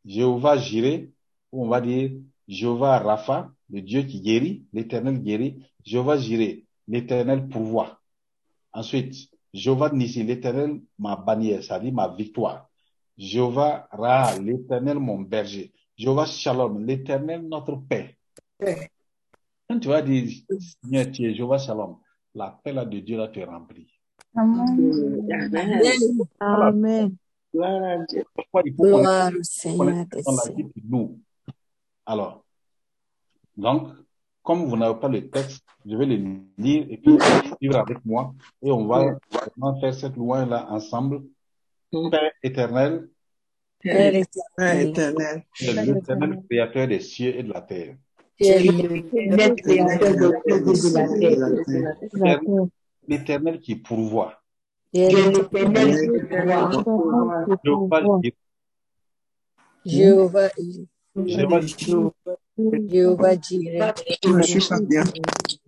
Jéhovah Jireh, ou on va dire Jéhovah Rapha, le Dieu qui guérit, l'éternel guérit. Jéhovah Jireh, l'éternel pourvoit. Ensuite, Jéhovah Nissi, l'éternel ma bannière, c'est-à-dire ma victoire. Jéhovah Ra, l'éternel mon berger. Jéhovah Shalom, l'éternel notre paix. Quand tu vas dire, Seigneur, tu es Jéhovah Shalom, la paix là de Dieu là te remplit. Amen. À Dieu. Pourquoi il faut qu'on Gloire au Seigneur des dans la cieux. vie de nous. Alors, donc, comme vous n'avez pas le texte, je vais le lire et puis suivre avec moi et on va vraiment faire cette loi-là ensemble. Père éternel, Père Père éternel, éternel, l'éternel créateur des cieux et de la terre. L'éternel qui pourvoit. Tu es Dieu le l'éternel qui pourvoit. Jéhovah Jireh. Jéhovah, Jéhovah Jireh. Jéhovah Jireh, je suis ça bien.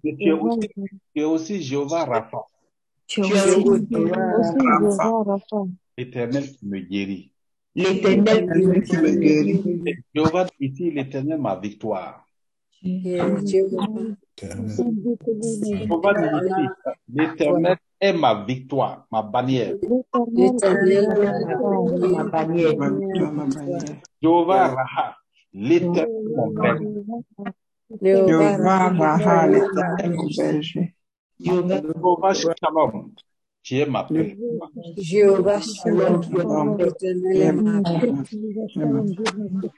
Et tu es aussi, tu es aussi Jéhovah Rapha, Tu es aussi Aussi Jéhovah Rapha. l'éternel qui me guérit. l'éternel L'éternel qui me guérit. Et Jéhovah ici, l'éternel ma victoire. tu es Jéhovah, Jéhovah Nissi, l'éternel est ma victoire, ma bannière. Jéhovah Raha, l'éternel mon père. Jéhovah, Jéhovah Raha, l'éternel mon berger. Jéhovah Shalom, tu es ma paix. Jéhovah Shalom, l'éternel est ma paix.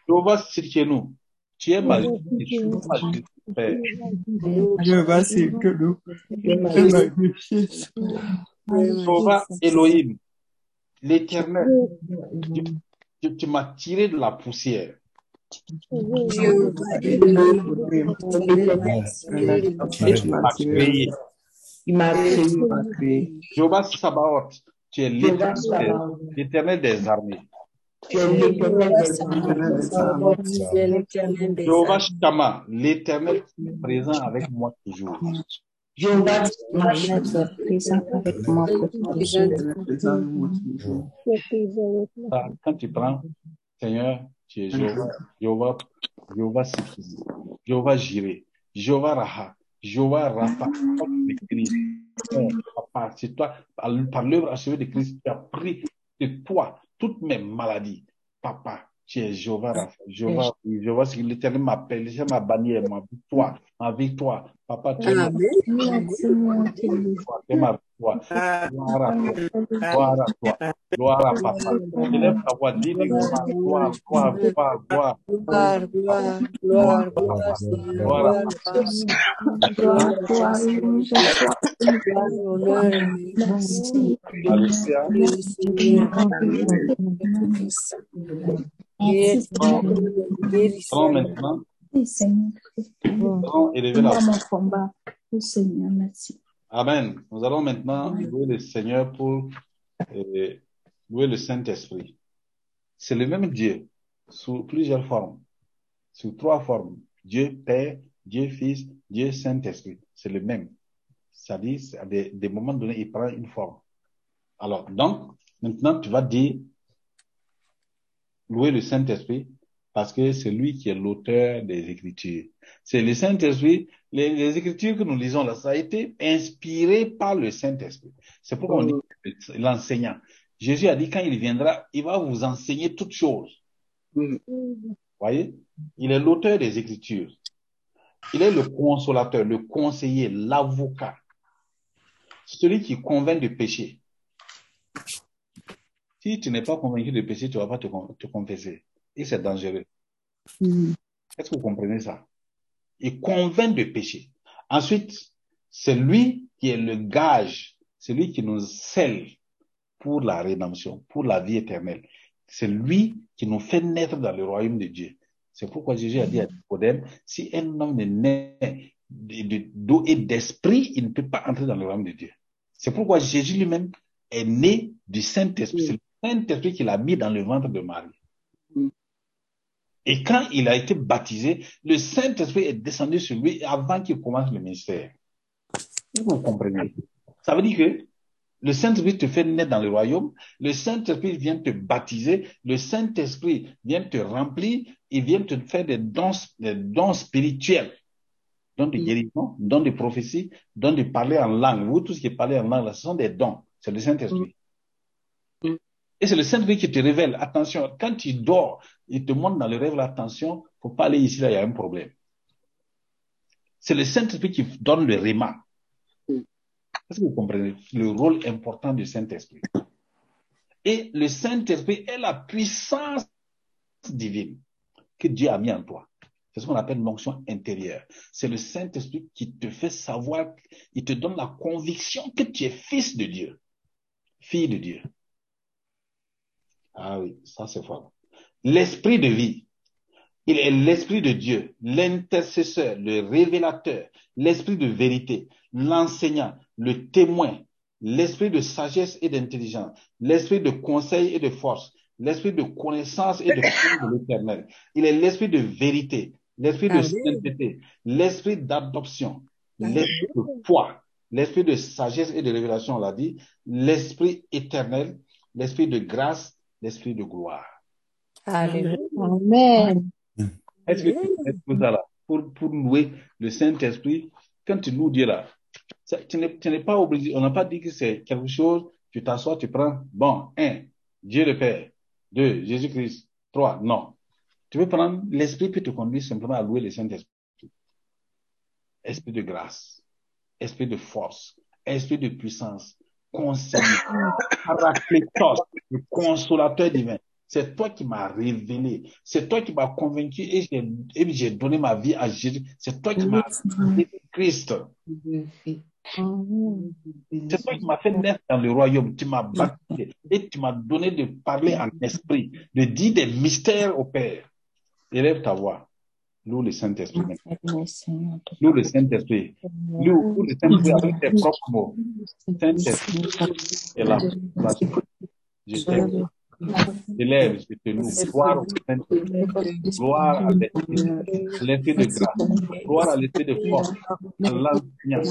Jéhovah Sirkenu, Tu es ma justice, tu es ma justice, Père. Jéhovah, c'est que justice. Jéhovah Elohim, l'éternel, tu, tu- tu m'as tiré de la poussière. Tu Tu m'as m'as tiré. créé. Il m'a créé. Tu m'as créé. Jéhovah Sabaoth, tu es l'éternel des armées. Shama, l'éternel présent avec moi toujours. Jéhovah, présent avec moi Quand tu prends, Seigneur, tu es Jéhovah, Jéhovah, Jéhovah Sikhi, Jéhovah Raha, Jéhovah Papa, c'est toi, par, par l'œuvre achevée de Christ, tu as pris de toi toutes mes maladies. Papa, tu es Jéhovah Rapha, Jéhovah, Jéhovah Sikhi, l'éternel m'appelle, c'est ma bannière, ma victoire, ma victoire. Papa, tu es ma ma victoire. Gloire à toi. Gloire à toi. Gloire à papa. Élève ta voix, dis les gloire, gloire, gloire, gloire, gloire. Gloire, gloire, gloire, gloire, Gloire à Gloire, à toi. Merci. Merci, Oui, Seigneur. nous allons élever la mon combat. Oui, Seigneur, merci. Amen. Nous allons maintenant louer le Seigneur pour euh, louer le Saint-Esprit. C'est le même Dieu sous plusieurs formes, sous trois formes. Dieu Père, Dieu Fils, Dieu Saint-Esprit. C'est le même. C'est-à-dire, à des, des moments donnés, il prend une forme. Alors, donc, maintenant, tu vas dire louer le Saint-Esprit parce que c'est lui qui est l'auteur des Écritures. C'est le Saint-Esprit. Les, les Écritures que nous lisons là, ça a été inspiré par le Saint-Esprit. C'est pourquoi on dit l'enseignant. Jésus a dit quand il viendra, il va vous enseigner toutes choses. Mm. Voyez? Il est l'auteur des Écritures. Il est le consolateur, le conseiller, l'avocat. Celui qui convainc de péché. Si tu n'es pas convaincu de péché, tu ne vas pas te, te confesser. Et c'est dangereux. Est-ce que vous comprenez ça? Il convainc de péché. Ensuite, c'est lui qui est le gage, c'est lui qui nous scelle pour la rédemption, pour la vie éternelle. C'est lui qui nous fait naître dans le royaume de Dieu. C'est pourquoi Jésus a dit à Nicodème, si un homme de- de- d'eau et d'esprit, il ne peut pas entrer dans le royaume de Dieu. C'est pourquoi Jésus lui-même est né du Saint-Esprit. C'est le Saint-Esprit qui l'a mis dans le ventre de Marie. Et quand il a été baptisé, le Saint-Esprit est descendu sur lui avant qu'il commence le ministère. Vous comprenez? Ça veut dire que le Saint-Esprit te fait naître dans le royaume, le Saint-Esprit vient te baptiser, le Saint-Esprit vient te remplir, il vient te faire des dons, des dons spirituels, dons de guérison, dons de prophétie, dons de parler en langue. Vous, tout ce qui est parlé en langue, là, ce sont des dons. C'est le Saint-Esprit. Et c'est le Saint-Esprit qui te révèle. Attention, quand tu dors, il te montre dans le rêve, attention, faut pas aller ici, là, il y a un problème. C'est le Saint-Esprit qui donne le réma. Est-ce que vous comprenez? Le rôle important du Saint-Esprit? Et le Saint-Esprit est la puissance divine que Dieu a mis en toi. C'est ce qu'on appelle l'onction intérieure. C'est le Saint-Esprit qui te fait savoir, il te donne la conviction que tu es fils de Dieu, fille de Dieu. Ah oui, ça c'est fort. L'esprit de vie. Il est l'esprit de Dieu, l'intercesseur, le révélateur, l'esprit de vérité, l'enseignant, le témoin, l'esprit de sagesse et d'intelligence, l'esprit de conseil et de force, l'esprit de connaissance et de de l'éternel. Il est l'esprit de vérité, l'esprit de sainteté, l'esprit d'adoption, l'esprit de foi, l'esprit de sagesse et de révélation, on l'a dit, l'esprit éternel, l'esprit de grâce, l'esprit de gloire. Alléluia. Amen. Est-ce que est-ce que ça là, pour, pour louer le Saint-Esprit, quand tu loues Dieu là, ça- tu n'es tu n'es pas obligé, on n'a pas dit que c'est quelque chose, tu t'assois, tu prends, bon, un, Dieu le Père, deux, Jésus-Christ, trois, non. Tu peux prendre, l'Esprit peut te conduire simplement à louer le Saint-Esprit. Esprit de grâce, esprit de force, esprit de puissance, conseil, paraclétos, le consolateur divin. C'est toi qui m'as révélé. C'est toi qui m'as convaincu et j'ai, et j'ai donné ma vie à Jésus. C'est toi qui m'as révélé Christ. C'est toi qui m'as fait naître dans le royaume. Tu m'as baptisé et tu m'as donné de parler en esprit, de dire des mystères au Père. Élève ta voix. Loue le Saint-Esprit. Loue le Saint-Esprit. Loue, le Saint-Esprit avec tes propres mots. Saint-Esprit est là. là. Je t'aime. Élève, je te loue. Gloire au Saint-Esprit. Gloire à l'Esprit. De grâce. Gloire à l'Esprit de force. À l'enseignant.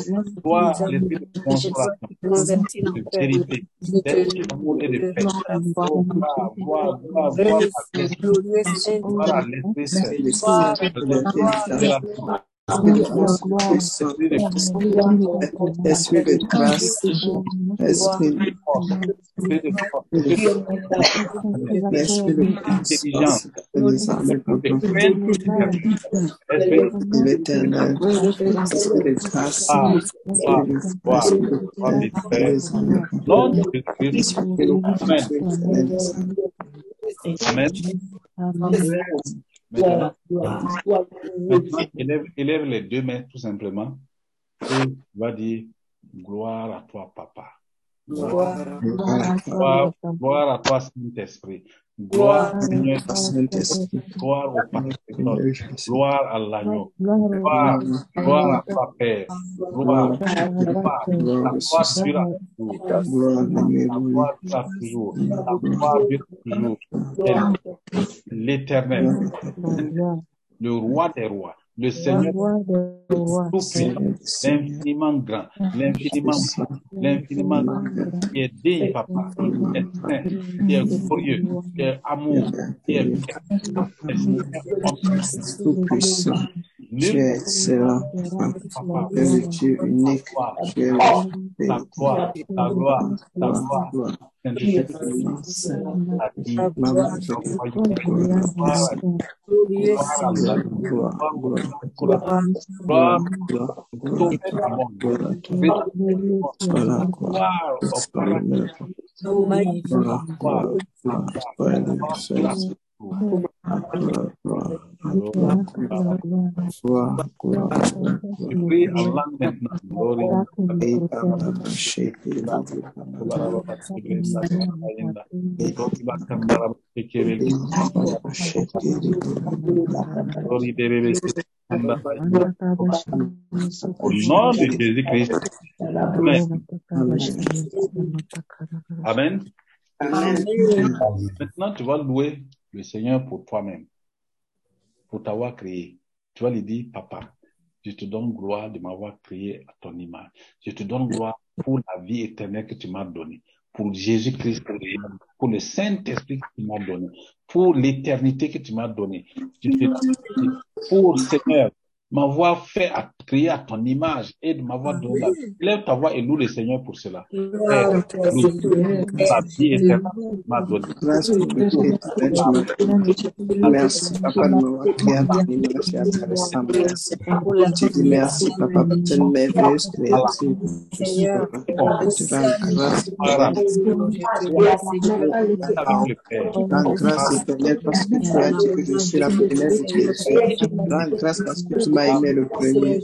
Gloire à l'Esprit de consolation. De vérité. D'esprit d'amour et de paix. Gloire, gloire, gloire, gloire à l'Esprit. Gloire à l'Esprit Saint. Gloire Esprit de grâce, esprit de Esprit de Intelligence. l'éternel, esprit de grâce, Ah, ah, esprit gloire, gloire de des Pères. Nom de Jésus-Christ. Amen. Amen. Maintenant, maintenant, élève, élève les deux mains tout simplement et va dire gloire à toi, papa. Gloire, gloire à toi, Saint-Esprit. Gloire, Seigneur, Saint-Esprit, gloire au Père. Gloire à l'agneau. Gloire, gloire à toi, Père. Gloire, gloire. La gloire durera toujours. gloire La gloire durera toujours. La gloire durera toujours. L'éternel, le roi des rois, le Seigneur tout puissant, l'infiniment grand, l'infiniment beau, l'infiniment grand, qui est digne, papa, qui est saint, qui est glorieux, qui est amour, qui est paix. Tu es excellent, tu es le Dieu unique, tu es le Ta gloire, ta gloire, ta. Gloire au nom de Jésus-Christ. Amen. Amen. Maintenant, tu vas louer le Seigneur pour toi-même, pour t'avoir créé. Tu vas lui dire, Papa, je te donne gloire de m'avoir créé à ton image. Je te donne gloire pour la vie éternelle que tu m'as donnée, pour Jésus-Christ, pour le- Saint-Esprit que tu m'as donné, pour l'éternité que tu m'as donnée. Pour Seigneur, m'avoir fait à créer à ton image et de m'avoir donné la vie. Lève ta voix et loue le Seigneur pour cela. Tu Merci, Papa, de m'avoir créé et à ta ressemblance. Je te dis merci, Papa, pour cette merveilleuse créature. Je te rends grâce. Rends grâce éternelle parce que tu as dit que je suis la première de Jésus. Rends grâce parce que tu m'as aimé le premier.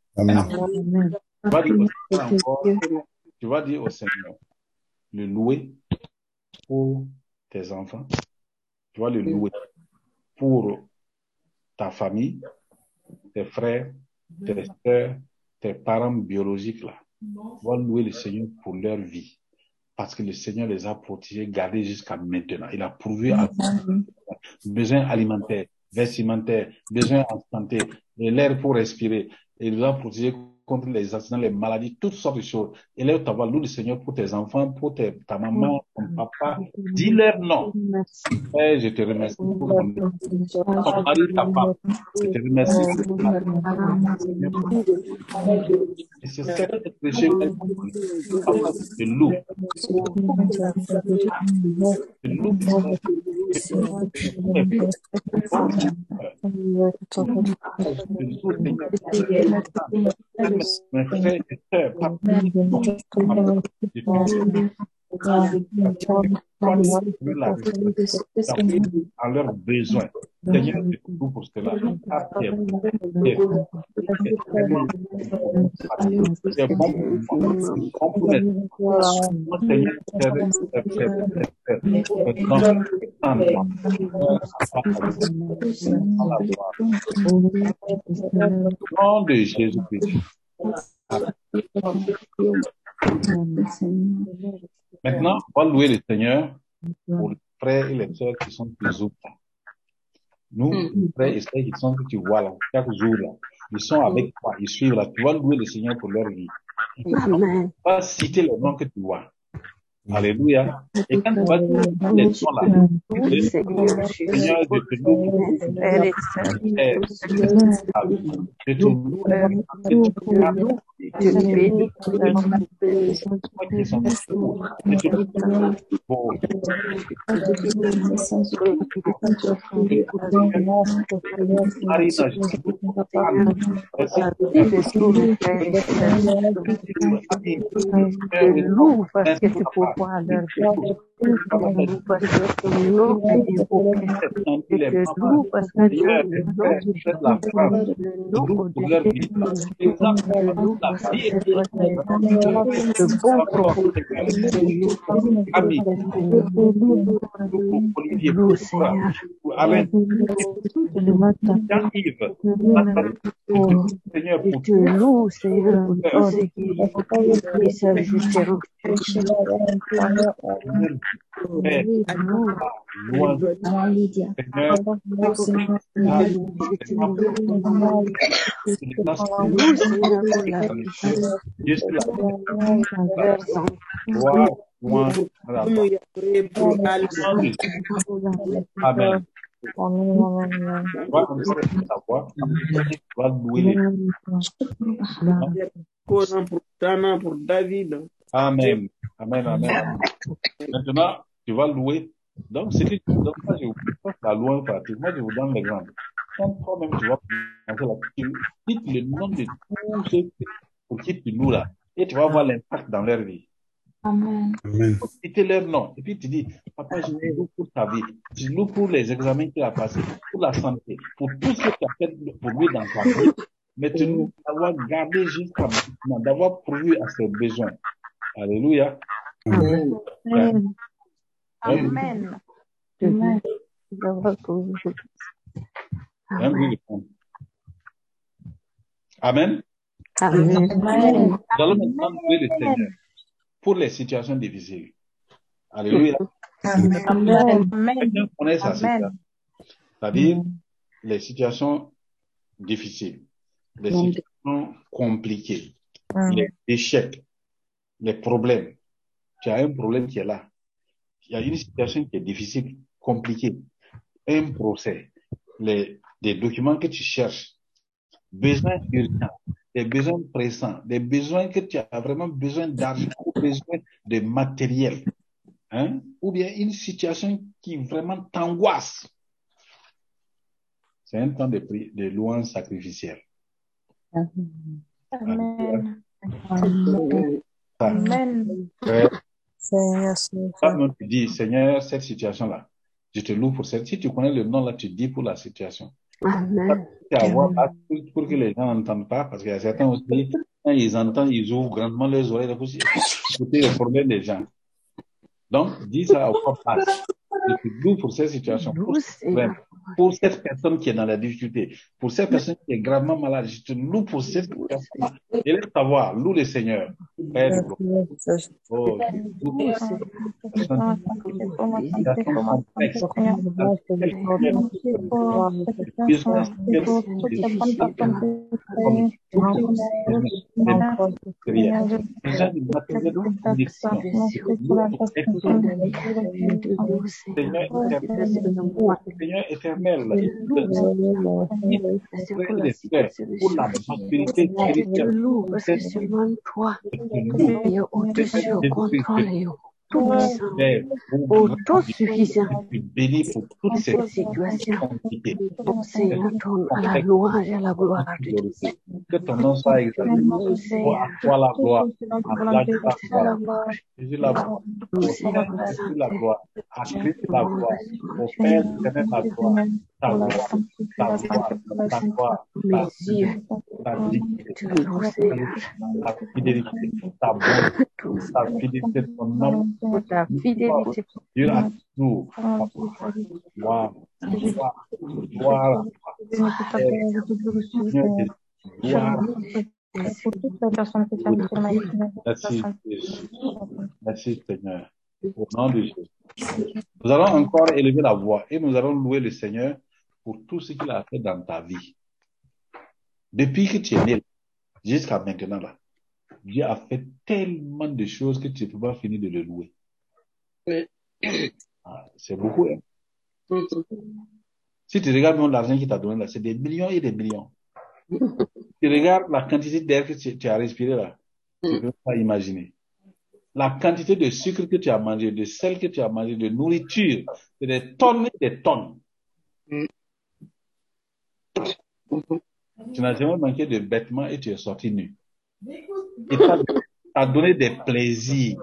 Amen. Tu vas dire au Seigneur encore, tu vas dire au Seigneur, le louer pour tes enfants. Tu vas le louer pour ta famille, tes frères, tes soeurs, tes parents biologiques là. Tu vas louer le Seigneur pour leur vie. Parce que le Seigneur les a protégés, gardés jusqu'à maintenant. Il a pourvu à besoins alimentaires, vestimentaires, besoins en santé, l'air pour respirer. Et il nous a protégés contre les accidents, les maladies, toutes sortes de choses. Élève ta voix, loue le Seigneur pour tes enfants, pour tes- ta maman, ton papa. Dis-leur non. Père, je te remercie pour ton mari, ta femme. Je te remercie pour Et c'est ça que le péché, papa, je te loue. Mes à leurs besoins. C'est bon. Pour. Maintenant, on va louer le Seigneur pour les frères et les sœurs qui sont toujours là. Nous, les frères et sœurs qui sont que tu vois là, chaque jour là, ils sont avec toi, ils suivent là. Tu vas louer le Seigneur pour leur vie. Tu vas citer les noms que tu vois. Alléluia. Et quand tu vas dire les là, Seigneur, je te loue je te loue Je te bénis. Je te loue parce que c'est leur vie. Je loue parce que ton nom est évoqué. Je te loue parce que tu es le nom de loue, Seigneur. La Nous Amen. Louer les Tana, pour David. Amen. Amen, amen. amen. Maintenant, tu vas louer. Donc, c'est que donc, moi, je vous passe la loi. Moi, je vous donne l'exemple. Quand toi-même, tu vas commencer la tu cites le nom de tous ceux pour qui tu loues là. Et tu vas voir l'impact dans leur vie. Amen. Tu cites leur nom. Et puis tu dis, papa, je loue pour ta vie. Je loue pour les examens qu'il a passés, pour la santé, pour tout ce que tu as fait pour lui dans sa vie. Maintenant, d'avoir gardé jusqu'à maintenant, d'avoir pourvu à ses besoins. Alléluia. Amen. Amen. Amen. Amen. Hein. Amen. Amen. Amen. Nous allons maintenant louer le Seigneur pour les situations difficiles. Alléluia. Amen. Amen. Chacun connaît sa Amen. situation. C'est-à-dire les situations difficiles, les situations compliquées, les échecs, les problèmes. Tu as un problème qui est là. Il y a une situation qui est difficile, compliquée. Un procès, les, des documents que tu cherches, besoins urgents, des besoins pressants, des besoins que tu as vraiment besoin d'argent, ou besoin de matériel, hein, ou bien une situation qui vraiment t'angoisse. C'est un temps de, pri- de louange sacrificielle. Amen. Ça, Amen. ouais, Seigneur, tu dis, Seigneur, cette situation-là, je te loue pour cette. Si tu connais le nom là, tu dis pour la situation. Amen. C'est à là, pour, pour que les gens n'entendent pas, parce qu'il y a certains aussi, quand ils entendent, ils ouvrent grandement les oreilles pour écouter les problèmes des gens. Donc, dis ça au corps basse. Je te loue pour cette situation, pour ce. Pour cette personne qui est dans la difficulté, pour cette personne qui est gravement malade, je te loue pour cette personne. Et laisse savoir, loue le Seigneur. Père. Oh, Seigneur éternel, pour la prospérité spirituelle. que seulement toi, au-dessus, au contrôle et au tout puissant, au tout suffisant. Je suis béni pour toutes ces Cette situation, compliquées. ton Seigneur tourne à la gloire. Que ton nom soit exalté. À toi la gloire. À la gloire. La gloire. La gloire. La gloire. Père la gloire. Yeux ta dignité. te louent, Seigneur, Ta fidélité. Ta bonté. tout Ta fidélité. Ton pour ta fidélité. Dieu a. Merci, Jésus. Merci, Seigneur. Au nom de Jésus. Nous allons encore élever la voix et nous allons louer le Seigneur pour tout ce qu'il a fait dans ta vie. Depuis que tu es né jusqu'à maintenant, là, Dieu a fait tellement de choses que tu ne peux pas finir de le louer. Ah, c'est beaucoup. hein. Si tu regardes l'argent qu'il t'a donné là, c'est des millions et des millions. tu regardes la quantité d'air que tu, tu as respiré là, tu ne peux pas imaginer. La quantité de sucre que tu as mangé, de sel que tu as mangé, de nourriture, c'est des tonnes et des tonnes. Tu n'as jamais manqué de vêtements et tu es sorti nu. Et ça t'a donné des plaisirs.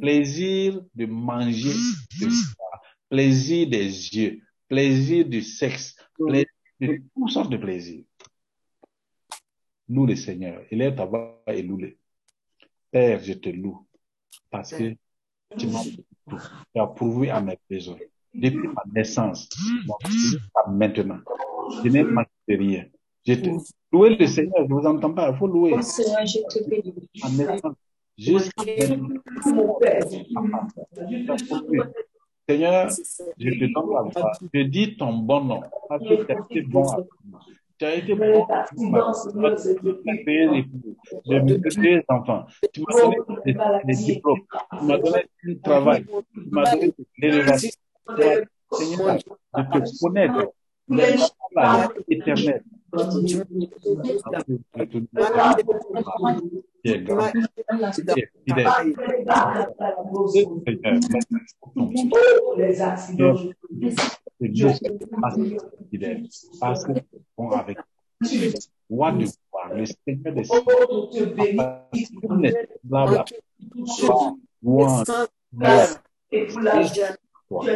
Plaisir de manger, de boire, plaisir des yeux, plaisir du sexe, plaisir de toutes sortes de plaisirs. Loue le Seigneur. Il est ta voix et loue-le. Père, je te loue parce que tu m'as tout. Tu as pourvu à mes besoins. Depuis ma naissance, jusqu'à maintenant, je n'ai manqué de rien. Je te louer le Seigneur, je ne vous entends pas, il faut louer. Seigneur, je te bénis. Seigneur, je donne la voix. Je dis ton bon nom parce que tu as été bon à moi. Tu as été bon à moi. Tu as payé les enfants. Tu m'as donné des, des diplômes. Tu m'as donné un travail. Tu m'as donné l'élévation. Seigneur, je te connais. La éternelle. Les accidents. parce que avec roi de gloire, le Seigneur des cieux, Oh, toi.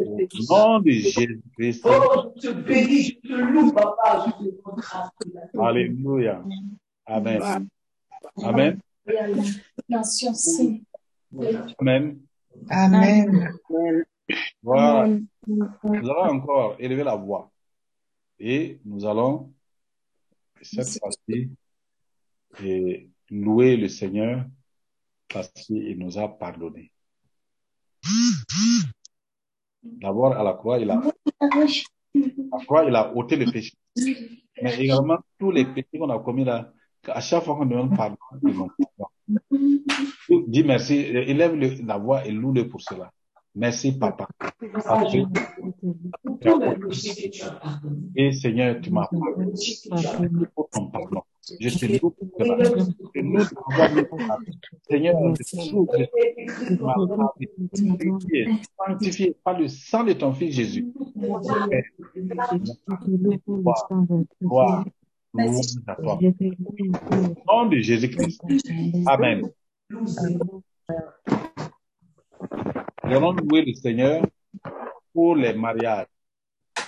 Au nom de Jésus-Christ, Oh, je te bénis, je te loue, papa, je te rends grâce. Alléluia. Amen. Amen. Amen. Amen. Voilà. Nous allons encore élever la voix. Et nous allons, cette fois-ci, et louer le Seigneur parce qu'il nous a pardonné. D'abord, à la croix, il a, à la croix, il a ôté le péché. Mais également, tous les péchés qu'on a commis là, à chaque fois qu'on demande pardon, ils vont pardon. Dis merci, élève le- la voix et loue-le pour cela. Merci, papa. Et Seigneur, tu m'as pardonné pour ton pardon. Je me pardonner. Seigneur. Sanctifié, par le sang de ton fils Jésus. Gloire, à toi. Nom de Jésus-Christ. Amen. Nous allons louer le Seigneur pour les mariages.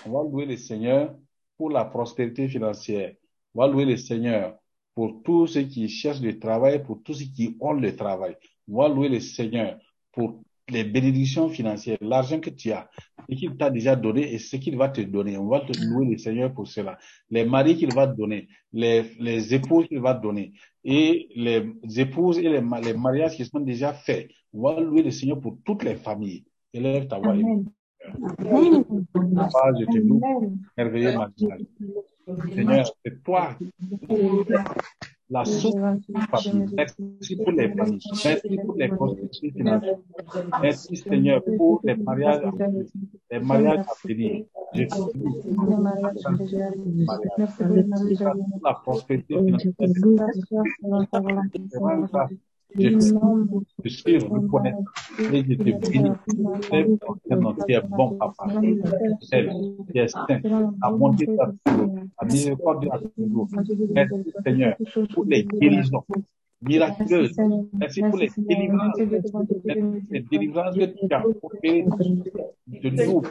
On va louer le Seigneur pour la prospérité financière. On va louer le Seigneur pour tous ceux qui cherchent le travail, pour tous ceux qui ont le travail. On va louer le Seigneur pour les bénédictions financières, l'argent que tu as, ce qu'il t'a déjà donné et ce qu'il va te donner. On va te louer le Seigneur pour cela. Les maris qu'il va te donner, les, les épouses qu'il va te donner et les épouses et les, ma- les mariages qui sont déjà faits. On va louer le Seigneur pour toutes les familles. Élève ta voix. Amen. Papa, je te loue. Merveilleux. Seigneur, c'est toi la source. Merci pour les familles. Merci pour les prospérités financières. Merci Seigneur pour les mariages à venir. Les mariages à venir. Je. Merci pour la prospérité financière. Je suis reconnaître et je te bénis. Lève ton es bon, papa. Es saint. Ta à toujours. Ta miséricorde à toujours. Merci Seigneur pour les guérisons miraculeuses. Merci pour les délivrances. Les délivrances que tu as opérées de nous.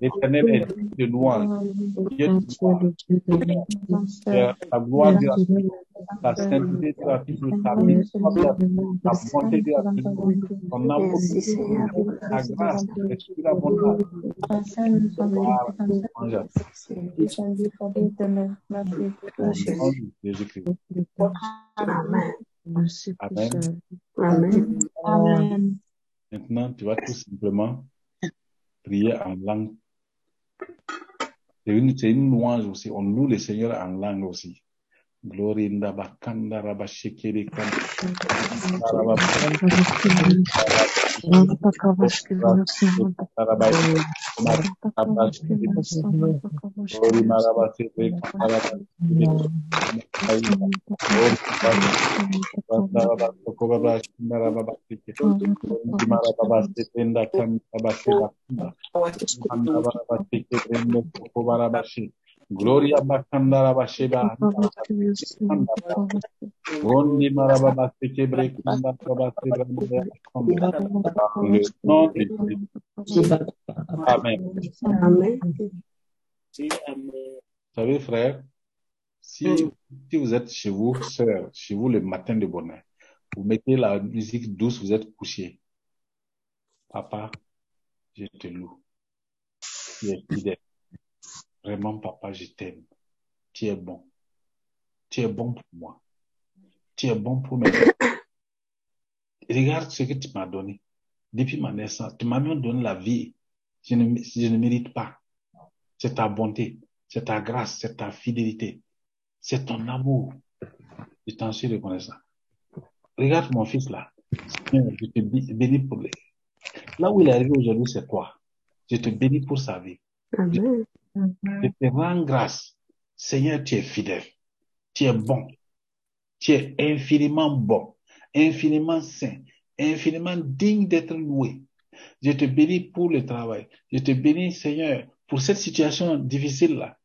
L'éternel est de louange. Dieu de gloire. Ta gloire dira toujours. Ta sainteté. Ta miséricorde dira toujours. Ta bonté. Ton amour Merci, Seigneur. ta grâce, l'esprit de Jésus-Christ. Amen. Amen. Amen. Amen. Maintenant, tu vas tout simplement prier en langue. C'est une, c'est une louange aussi. On loue le Seigneur en langue aussi. Glorinda bakanda raba şekeri raba raba raba raba raba Gloria bakanda raba sheba Rondi maraba ba seke bre kanda raba seba kanda Dans le nom de Jésus. Amen. Amen. Vous savez, frère, si, si vous êtes chez vous, sœur, chez vous le matin de bonheur, vous mettez la musique douce, vous êtes couché. Papa, je te loue. Tu es fidèle. Vraiment, papa, je t'aime. Tu es bon. Tu es bon pour moi. Tu es bon pour mes Regarde ce que tu m'as donné. Depuis ma naissance, tu m'as même donné la vie. Je ne, je ne mérite pas. C'est ta bonté, c'est ta grâce, c'est ta fidélité, c'est ton amour. Je t'en suis reconnaissant. Regarde mon fils là. Je te bé- bénis pour lui. Là où il est arrivé aujourd'hui, c'est toi. Je te bénis pour sa vie. Amen. Rends grâce. Seigneur, tu es fidèle. Tu es bon. Tu es infiniment bon, infiniment saint, infiniment digne d'être loué. Je te bénis pour le travail. Je te bénis, Seigneur, pour cette situation difficile-là.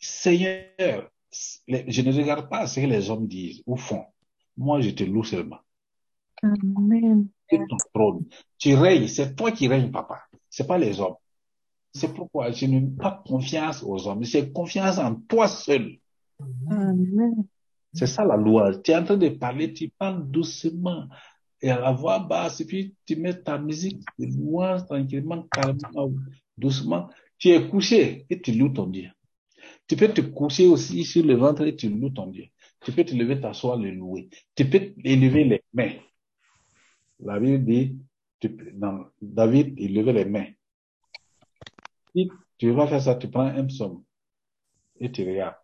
Seigneur, je ne regarde pas ce que les hommes disent ou font. Moi, je te loue seulement. Amen. C'est ton trône. Tu règnes. C'est toi qui règnes, papa. C'est pas les hommes. C'est pourquoi je n'ai pas confiance aux hommes. J'ai confiance en toi seul. Amen. C'est ça la louange. Tu es en train de parler, tu parles doucement et à la voix basse, et puis tu mets ta musique de louange tranquillement, calmement, doucement. Tu es couché et tu loues ton Dieu. Tu peux te coucher aussi sur le ventre et tu loues ton Dieu. Tu peux te lever, t'asseoir, le louer. Tu peux élever les mains. La Bible dit, tu peux- dans David, il levait les mains. Si tu vas faire ça, tu prends un psaume et tu regardes.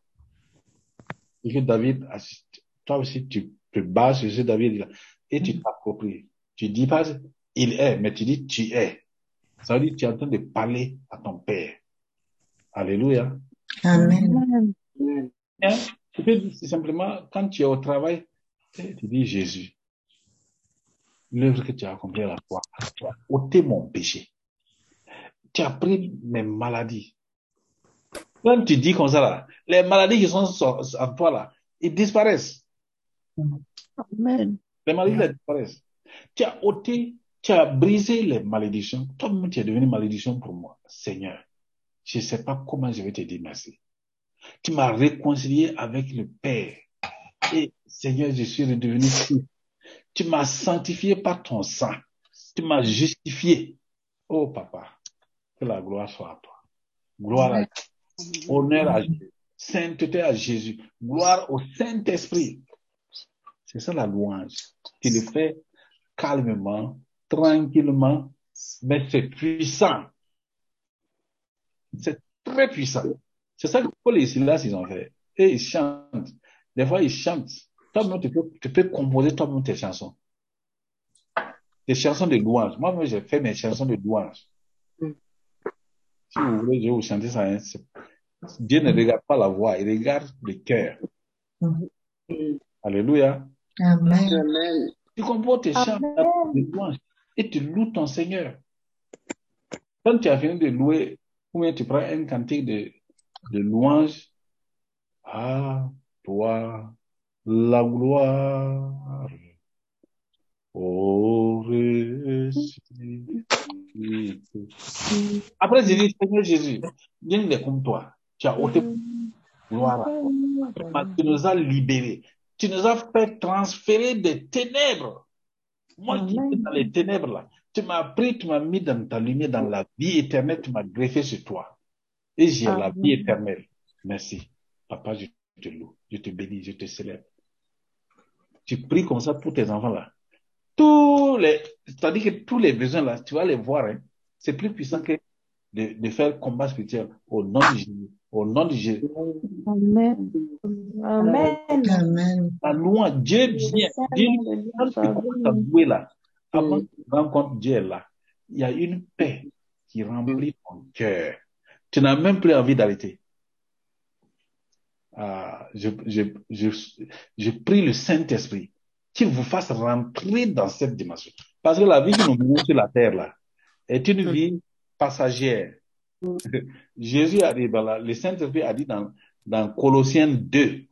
Et que David assiste. Toi aussi, tu te bases sur ce David là et tu t'appropries. Tu dis pas il est, mais tu dis tu es. Ça veut dire que tu es en train de parler à ton Père. Alléluia. Amen. Tu peux dire simplement, quand tu es au travail, tu dis Jésus, l'œuvre que tu as accomplie à la as ôté mon péché. Tu as pris mes maladies. Quand tu dis comme ça, là, les maladies qui sont en toi, là, ils disparaissent. Amen. Les maladies disparaissent. Tu as ôté, tu as brisé les malédictions. Toi-même, tu es devenu malédiction pour moi. Seigneur, je ne sais pas comment je vais te dire merci. Tu m'as réconcilié avec le Père. Et Seigneur, je suis redevenu fils. Tu m'as sanctifié par ton sang. Tu m'as justifié. Oh papa, que la gloire soit à toi. Gloire à Dieu. Honneur à Dieu. Sainteté à Jésus. Gloire au Saint-Esprit. C'est ça la louange. Tu le fais calmement, tranquillement, mais c'est puissant. C'est très puissant. C'est ça que Paul et Silas, ils ont fait. Et ils chantent. Des fois, ils chantent. Toi-même, tu peux, tu peux composer toi-même tes chansons. Des chansons de louange. Moi, moi, j'ai fait mes chansons de louange. Si vous voulez, je vais vous chanter ça. hein. Dieu ne regarde pas la voix, il regarde le cœur. Alléluia. Amen. Tu composes tes chants de louange et tu loues ton Seigneur. Quand tu as fini de louer, ou bien tu prends un cantique de, de louange, à toi la gloire. Ô ressuscité. Après, j'ai dit, Seigneur Jésus, nul n'est comme toi. Tu as ôté gloire à toi. Tu nous as libérés. Tu nous as fait transférer des ténèbres. Moi qui étais dans les ténèbres là, tu m'as pris, tu m'as mis dans ta lumière, dans la vie éternelle, tu m'as greffé sur toi. Et j'ai la vie éternelle. Merci. Papa, je te loue, je te bénis, je te célèbre. Tu pries comme ça pour tes enfants là. Tous les, c'est-à-dire que tous les besoins là, tu vas les voir, hein. C'est plus puissant que de, de faire combat spirituel au nom de Jésus. Au nom de Jésus. Amen. Amen. Amen. La louange, Dieu vient. Dieu, quand tu commences à louer là, avant que tu compte Dieu est là, il y a une paix qui remplit ton cœur. Tu n'as même plus envie d'arrêter. Ah, je, je, je, je prie le Saint-Esprit qu'il vous fasse rentrer dans cette dimension. Parce que la vie que nous menons sur la terre là est une vie passagère. Jésus a dit, dans la- le Saint-Esprit a dit dans, dans Colossiens 2,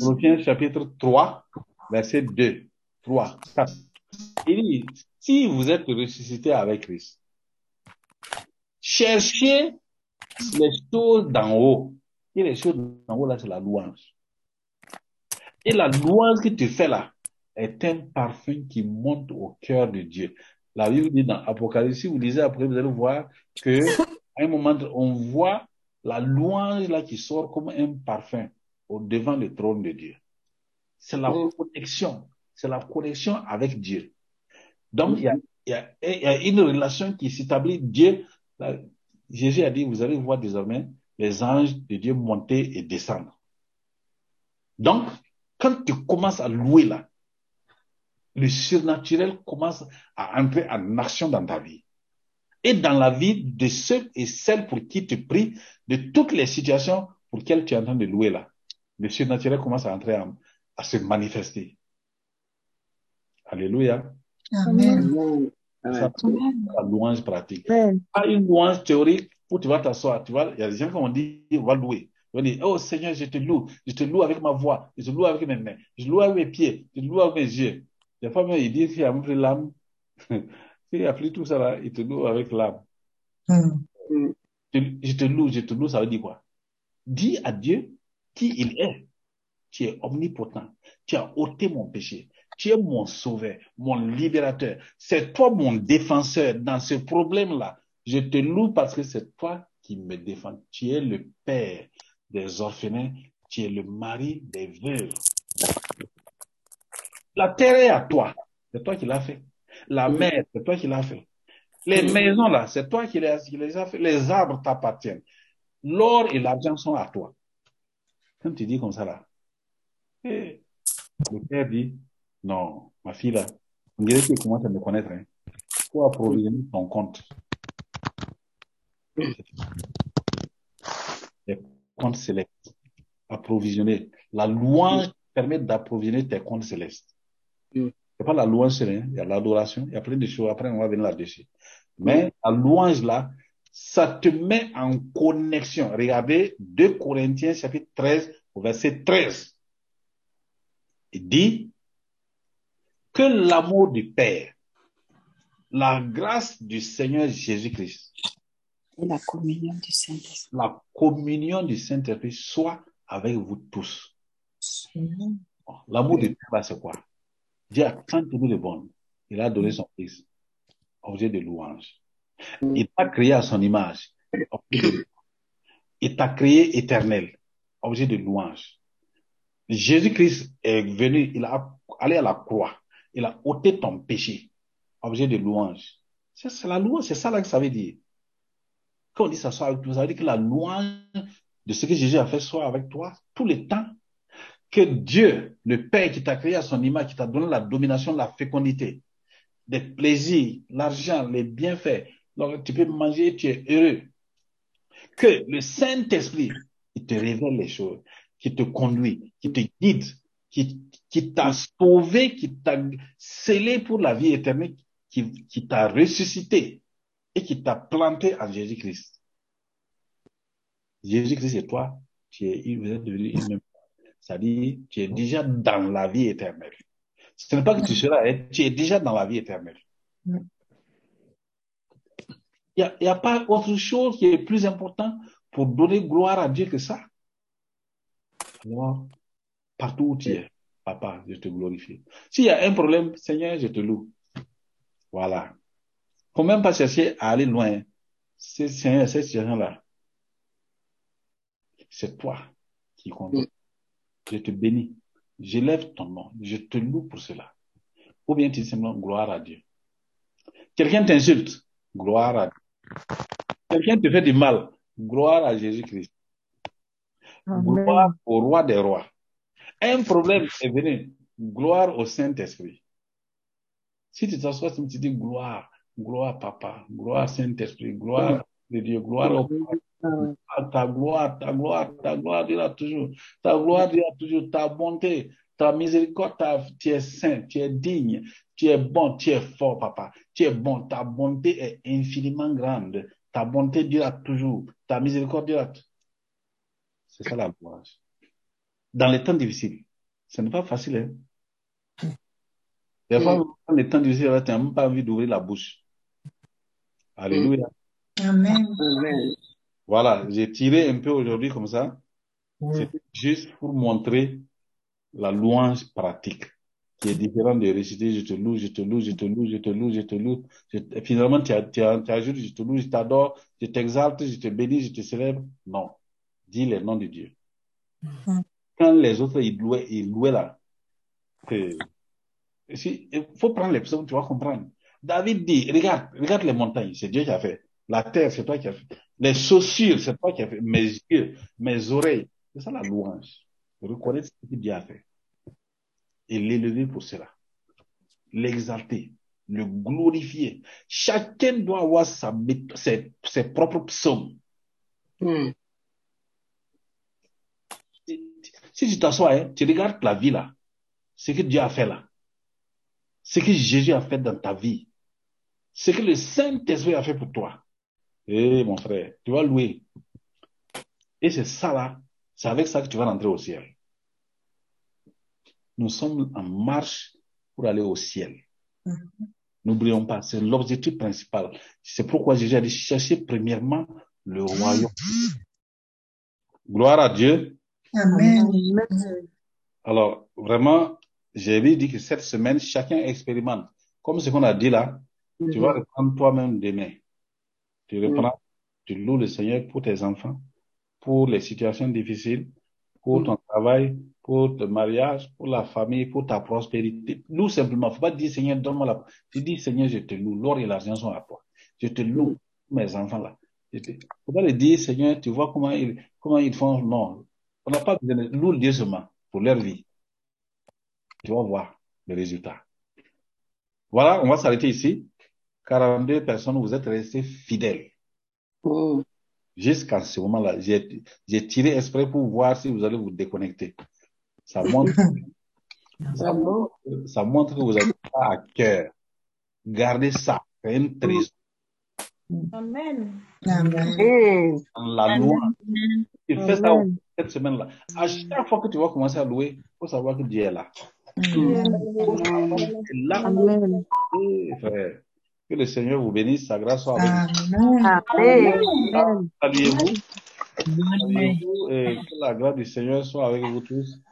Colossiens chapitre 3, verset 2, 3, 4. Il dit, si vous êtes ressuscité avec Christ, cherchez les choses d'en haut. Et les choses d'en haut, là, c'est la louange. Et la louange que tu fais là est un parfum qui monte au cœur de Dieu. La Bible dit dans Apocalypse, si vous lisez après, vous allez voir que à un moment, on voit la louange là qui sort comme un parfum au devant le trône de Dieu. C'est la connexion, c'est la connexion avec Dieu. Donc, il y y y a une relation qui s'établit. Dieu, là, Jésus a dit, vous allez voir désormais les anges de Dieu monter et descendre. Donc, quand tu commences à louer là, le surnaturel commence à entrer en action dans ta vie. Et dans la vie de ceux et celles pour qui tu pries, de toutes les situations pour lesquelles tu es en train de louer là, le surnaturel commence à entrer en- à se manifester. Alléluia. Amen. Ça, c'est la louange pratique. Amen. Pas une louange théorique où tu vas t'asseoir. Tu vois, il y a des gens qui ont dit, on va louer. Vont dire, oh Seigneur, je te loue. Je te loue avec ma voix. Je te loue avec mes mains. Je te loue avec mes pieds. Je te loue avec mes yeux. Des fois, même, ils disent qu'il a pris l'âme. S'il a pris tout ça là, il te loue avec l'âme. Mm. Je je te loue, je te loue, ça veut dire quoi? Dis à Dieu qui il est. Tu es omnipotent. Tu as ôté mon péché. Tu es mon sauveur, mon libérateur. C'est toi mon défenseur dans ce problème-là. Je te loue parce que c'est toi qui me défends. Tu es le père des orphelins. Tu es le mari des veuves. La terre est à toi. C'est toi qui l'as fait. La mer, c'est toi qui l'as fait. Les maisons là, c'est toi qui les, qui les as fait. Les arbres t'appartiennent. L'or et l'argent sont à toi. Quand tu dis comme ça là, eh, le père dit, non, ma fille là, on dirait qu'il commence à me connaître. Hein. Faut approvisionner ton compte. Comptes célestes. Approvisionner. La louange permet d'approvisionner tes comptes célestes. C'est pas la louange seule, hein. il y a l'adoration, il y a plein de choses. Après, on va venir là-dessus. Mais la louange là, ça te met en connexion. Regardez 2 Corinthiens chapitre 13 au verset 13. Il dit que l'amour du Père, la grâce du Seigneur Jésus-Christ, Et la communion du Saint-Esprit. la communion du Saint-Esprit soit avec vous tous. Bon, L'amour Père, là, c'est quoi? Dieu a tant aimé le monde. Il a donné son fils, objet de louange. Il t'a créé à son image, objet de louange. Il t'a créé éternel, objet de louange. Jésus-Christ est venu, il a allé à la croix, il a ôté ton péché, objet de louange. C'est la louange, c'est ça là que ça veut dire. Quand on dit ça soit avec toi, ça veut dire que la louange de ce que Jésus a fait soit avec toi tout le temps. Que Dieu, le Père qui t'a créé à son image, qui t'a donné la domination, la fécondité, des plaisirs, l'argent, les bienfaits, donc tu peux manger, tu es heureux. Que le Saint-Esprit, il te révèle les choses, qui te conduit, qui te guide, qui, t'a sauvé, qui t'a scellé pour la vie éternelle, qui t'a ressuscité et qui t'a planté en Jésus-Christ. Jésus-Christ et toi, tu es, vous êtes devenus une même. C'est-à-dire, tu es déjà dans la vie éternelle. Ce n'est pas que tu seras, hein, tu es déjà dans la vie éternelle. Il n'y a, y a pas autre chose qui est plus important pour donner gloire à Dieu que ça? Alors, partout où tu es, papa, je te glorifie. S'il y a un problème, Seigneur, je te loue. Voilà. Faut même pas chercher à aller loin. C'est, Seigneur, cette situation-là, c'est toi qui compte. Je te bénis. J'élève ton nom. Je te loue pour cela. Ou bien tu dis simplement gloire à Dieu. Quelqu'un t'insulte, gloire à Dieu. Quelqu'un te fait du mal, gloire à Jésus-Christ. Gloire au roi des rois. Un problème est venu, gloire au Saint-Esprit. Si tu t'assois, tu dis gloire, gloire papa, gloire Saint-Esprit, gloire de Dieu, gloire au Père. Ta gloire, ta gloire, ta gloire dira toujours, ta gloire dira toujours, ta bonté, ta miséricorde, ta- tu es saint, tu es digne, tu es bon, tu es fort, papa, tu es bon, ta bonté est infiniment grande, ta bonté dira toujours, ta miséricorde dira t- C'est ça la gloire. Dans les temps difficiles, ce n'est pas facile, hein. Des fois, dans les temps difficiles, tu n'as même pas envie d'ouvrir la bouche. Alléluia. Amen. Voilà, j'ai tiré un peu aujourd'hui comme ça. C'était juste pour montrer la louange pratique, qui est différente de réciter je te loue, je te loue, je te loue, je te loue, je te loue. Je- et finalement, tu, as- tu, as- tu ajoutes je te loue, je t'adore, je t'exalte, je te bénis, je te célèbre. Non. Dis les noms de Dieu. Quand les autres, ils louaient, ils louaient là. que- si, il faut prendre les psaumes, tu vas comprendre. David dit, regarde, regarde les montagnes, c'est Dieu qui a fait. La terre, c'est toi qui as fait. Les chaussures, c'est toi qui as fait. Mes yeux, mes oreilles. C'est ça la louange. Reconnaître ce que Dieu a fait. Et l'élever pour cela. L'exalter. Le glorifier. Chacun doit avoir sa, ses, ses propres psaumes. Si, si tu t'assois, hein, tu regardes la vie là. Ce que Dieu a fait là. Ce que Jésus a fait dans ta vie. Ce que le Saint-Esprit a fait pour toi. Eh, mon frère, tu vas louer. Et c'est ça là, c'est avec ça que tu vas rentrer au ciel. Nous sommes en marche pour aller au ciel. N'oublions pas, c'est l'objectif principal. C'est pourquoi Jésus a dit chercher premièrement le royaume. Gloire à Dieu. Amen. Alors, vraiment, j'ai dit que cette semaine, chacun expérimente. Comme ce qu'on a dit là, tu vas reprendre toi-même demain. Tu reprends, tu loues le Seigneur pour tes enfants, pour les situations difficiles, pour ton travail, pour ton mariage, pour la famille, pour ta prospérité. Loue simplement. Faut pas dire Seigneur, donne-moi la. Tu dis Seigneur, je te loue. L'or et l'argent sont à toi. Je te loue, mes enfants là. Je te... Faut pas le dire Seigneur, tu vois comment ils, comment ils font. Non. On n'a pas besoin de louer Dieu seulement pour leur vie. Tu vas voir le résultat. Voilà, on va s'arrêter ici. 42 personnes, vous êtes restés fidèles. Jusqu'à ce moment-là, j'ai tiré exprès pour voir si vous allez vous déconnecter. Ça montre, ça montre, ça montre que vous avez ça à cœur. Gardez ça. C'est un trésor Amen. Amen. la loi. Tu fais ça cette semaine-là. À chaque fois que tu vas commencer à louer, il faut savoir que Dieu est là. Et là, eh, frère, que le Seigneur vous bénisse, sa grâce soit avec vous. Amen. Saluez-vous. Saluez-vous et que la grâce du Seigneur soit avec vous tous.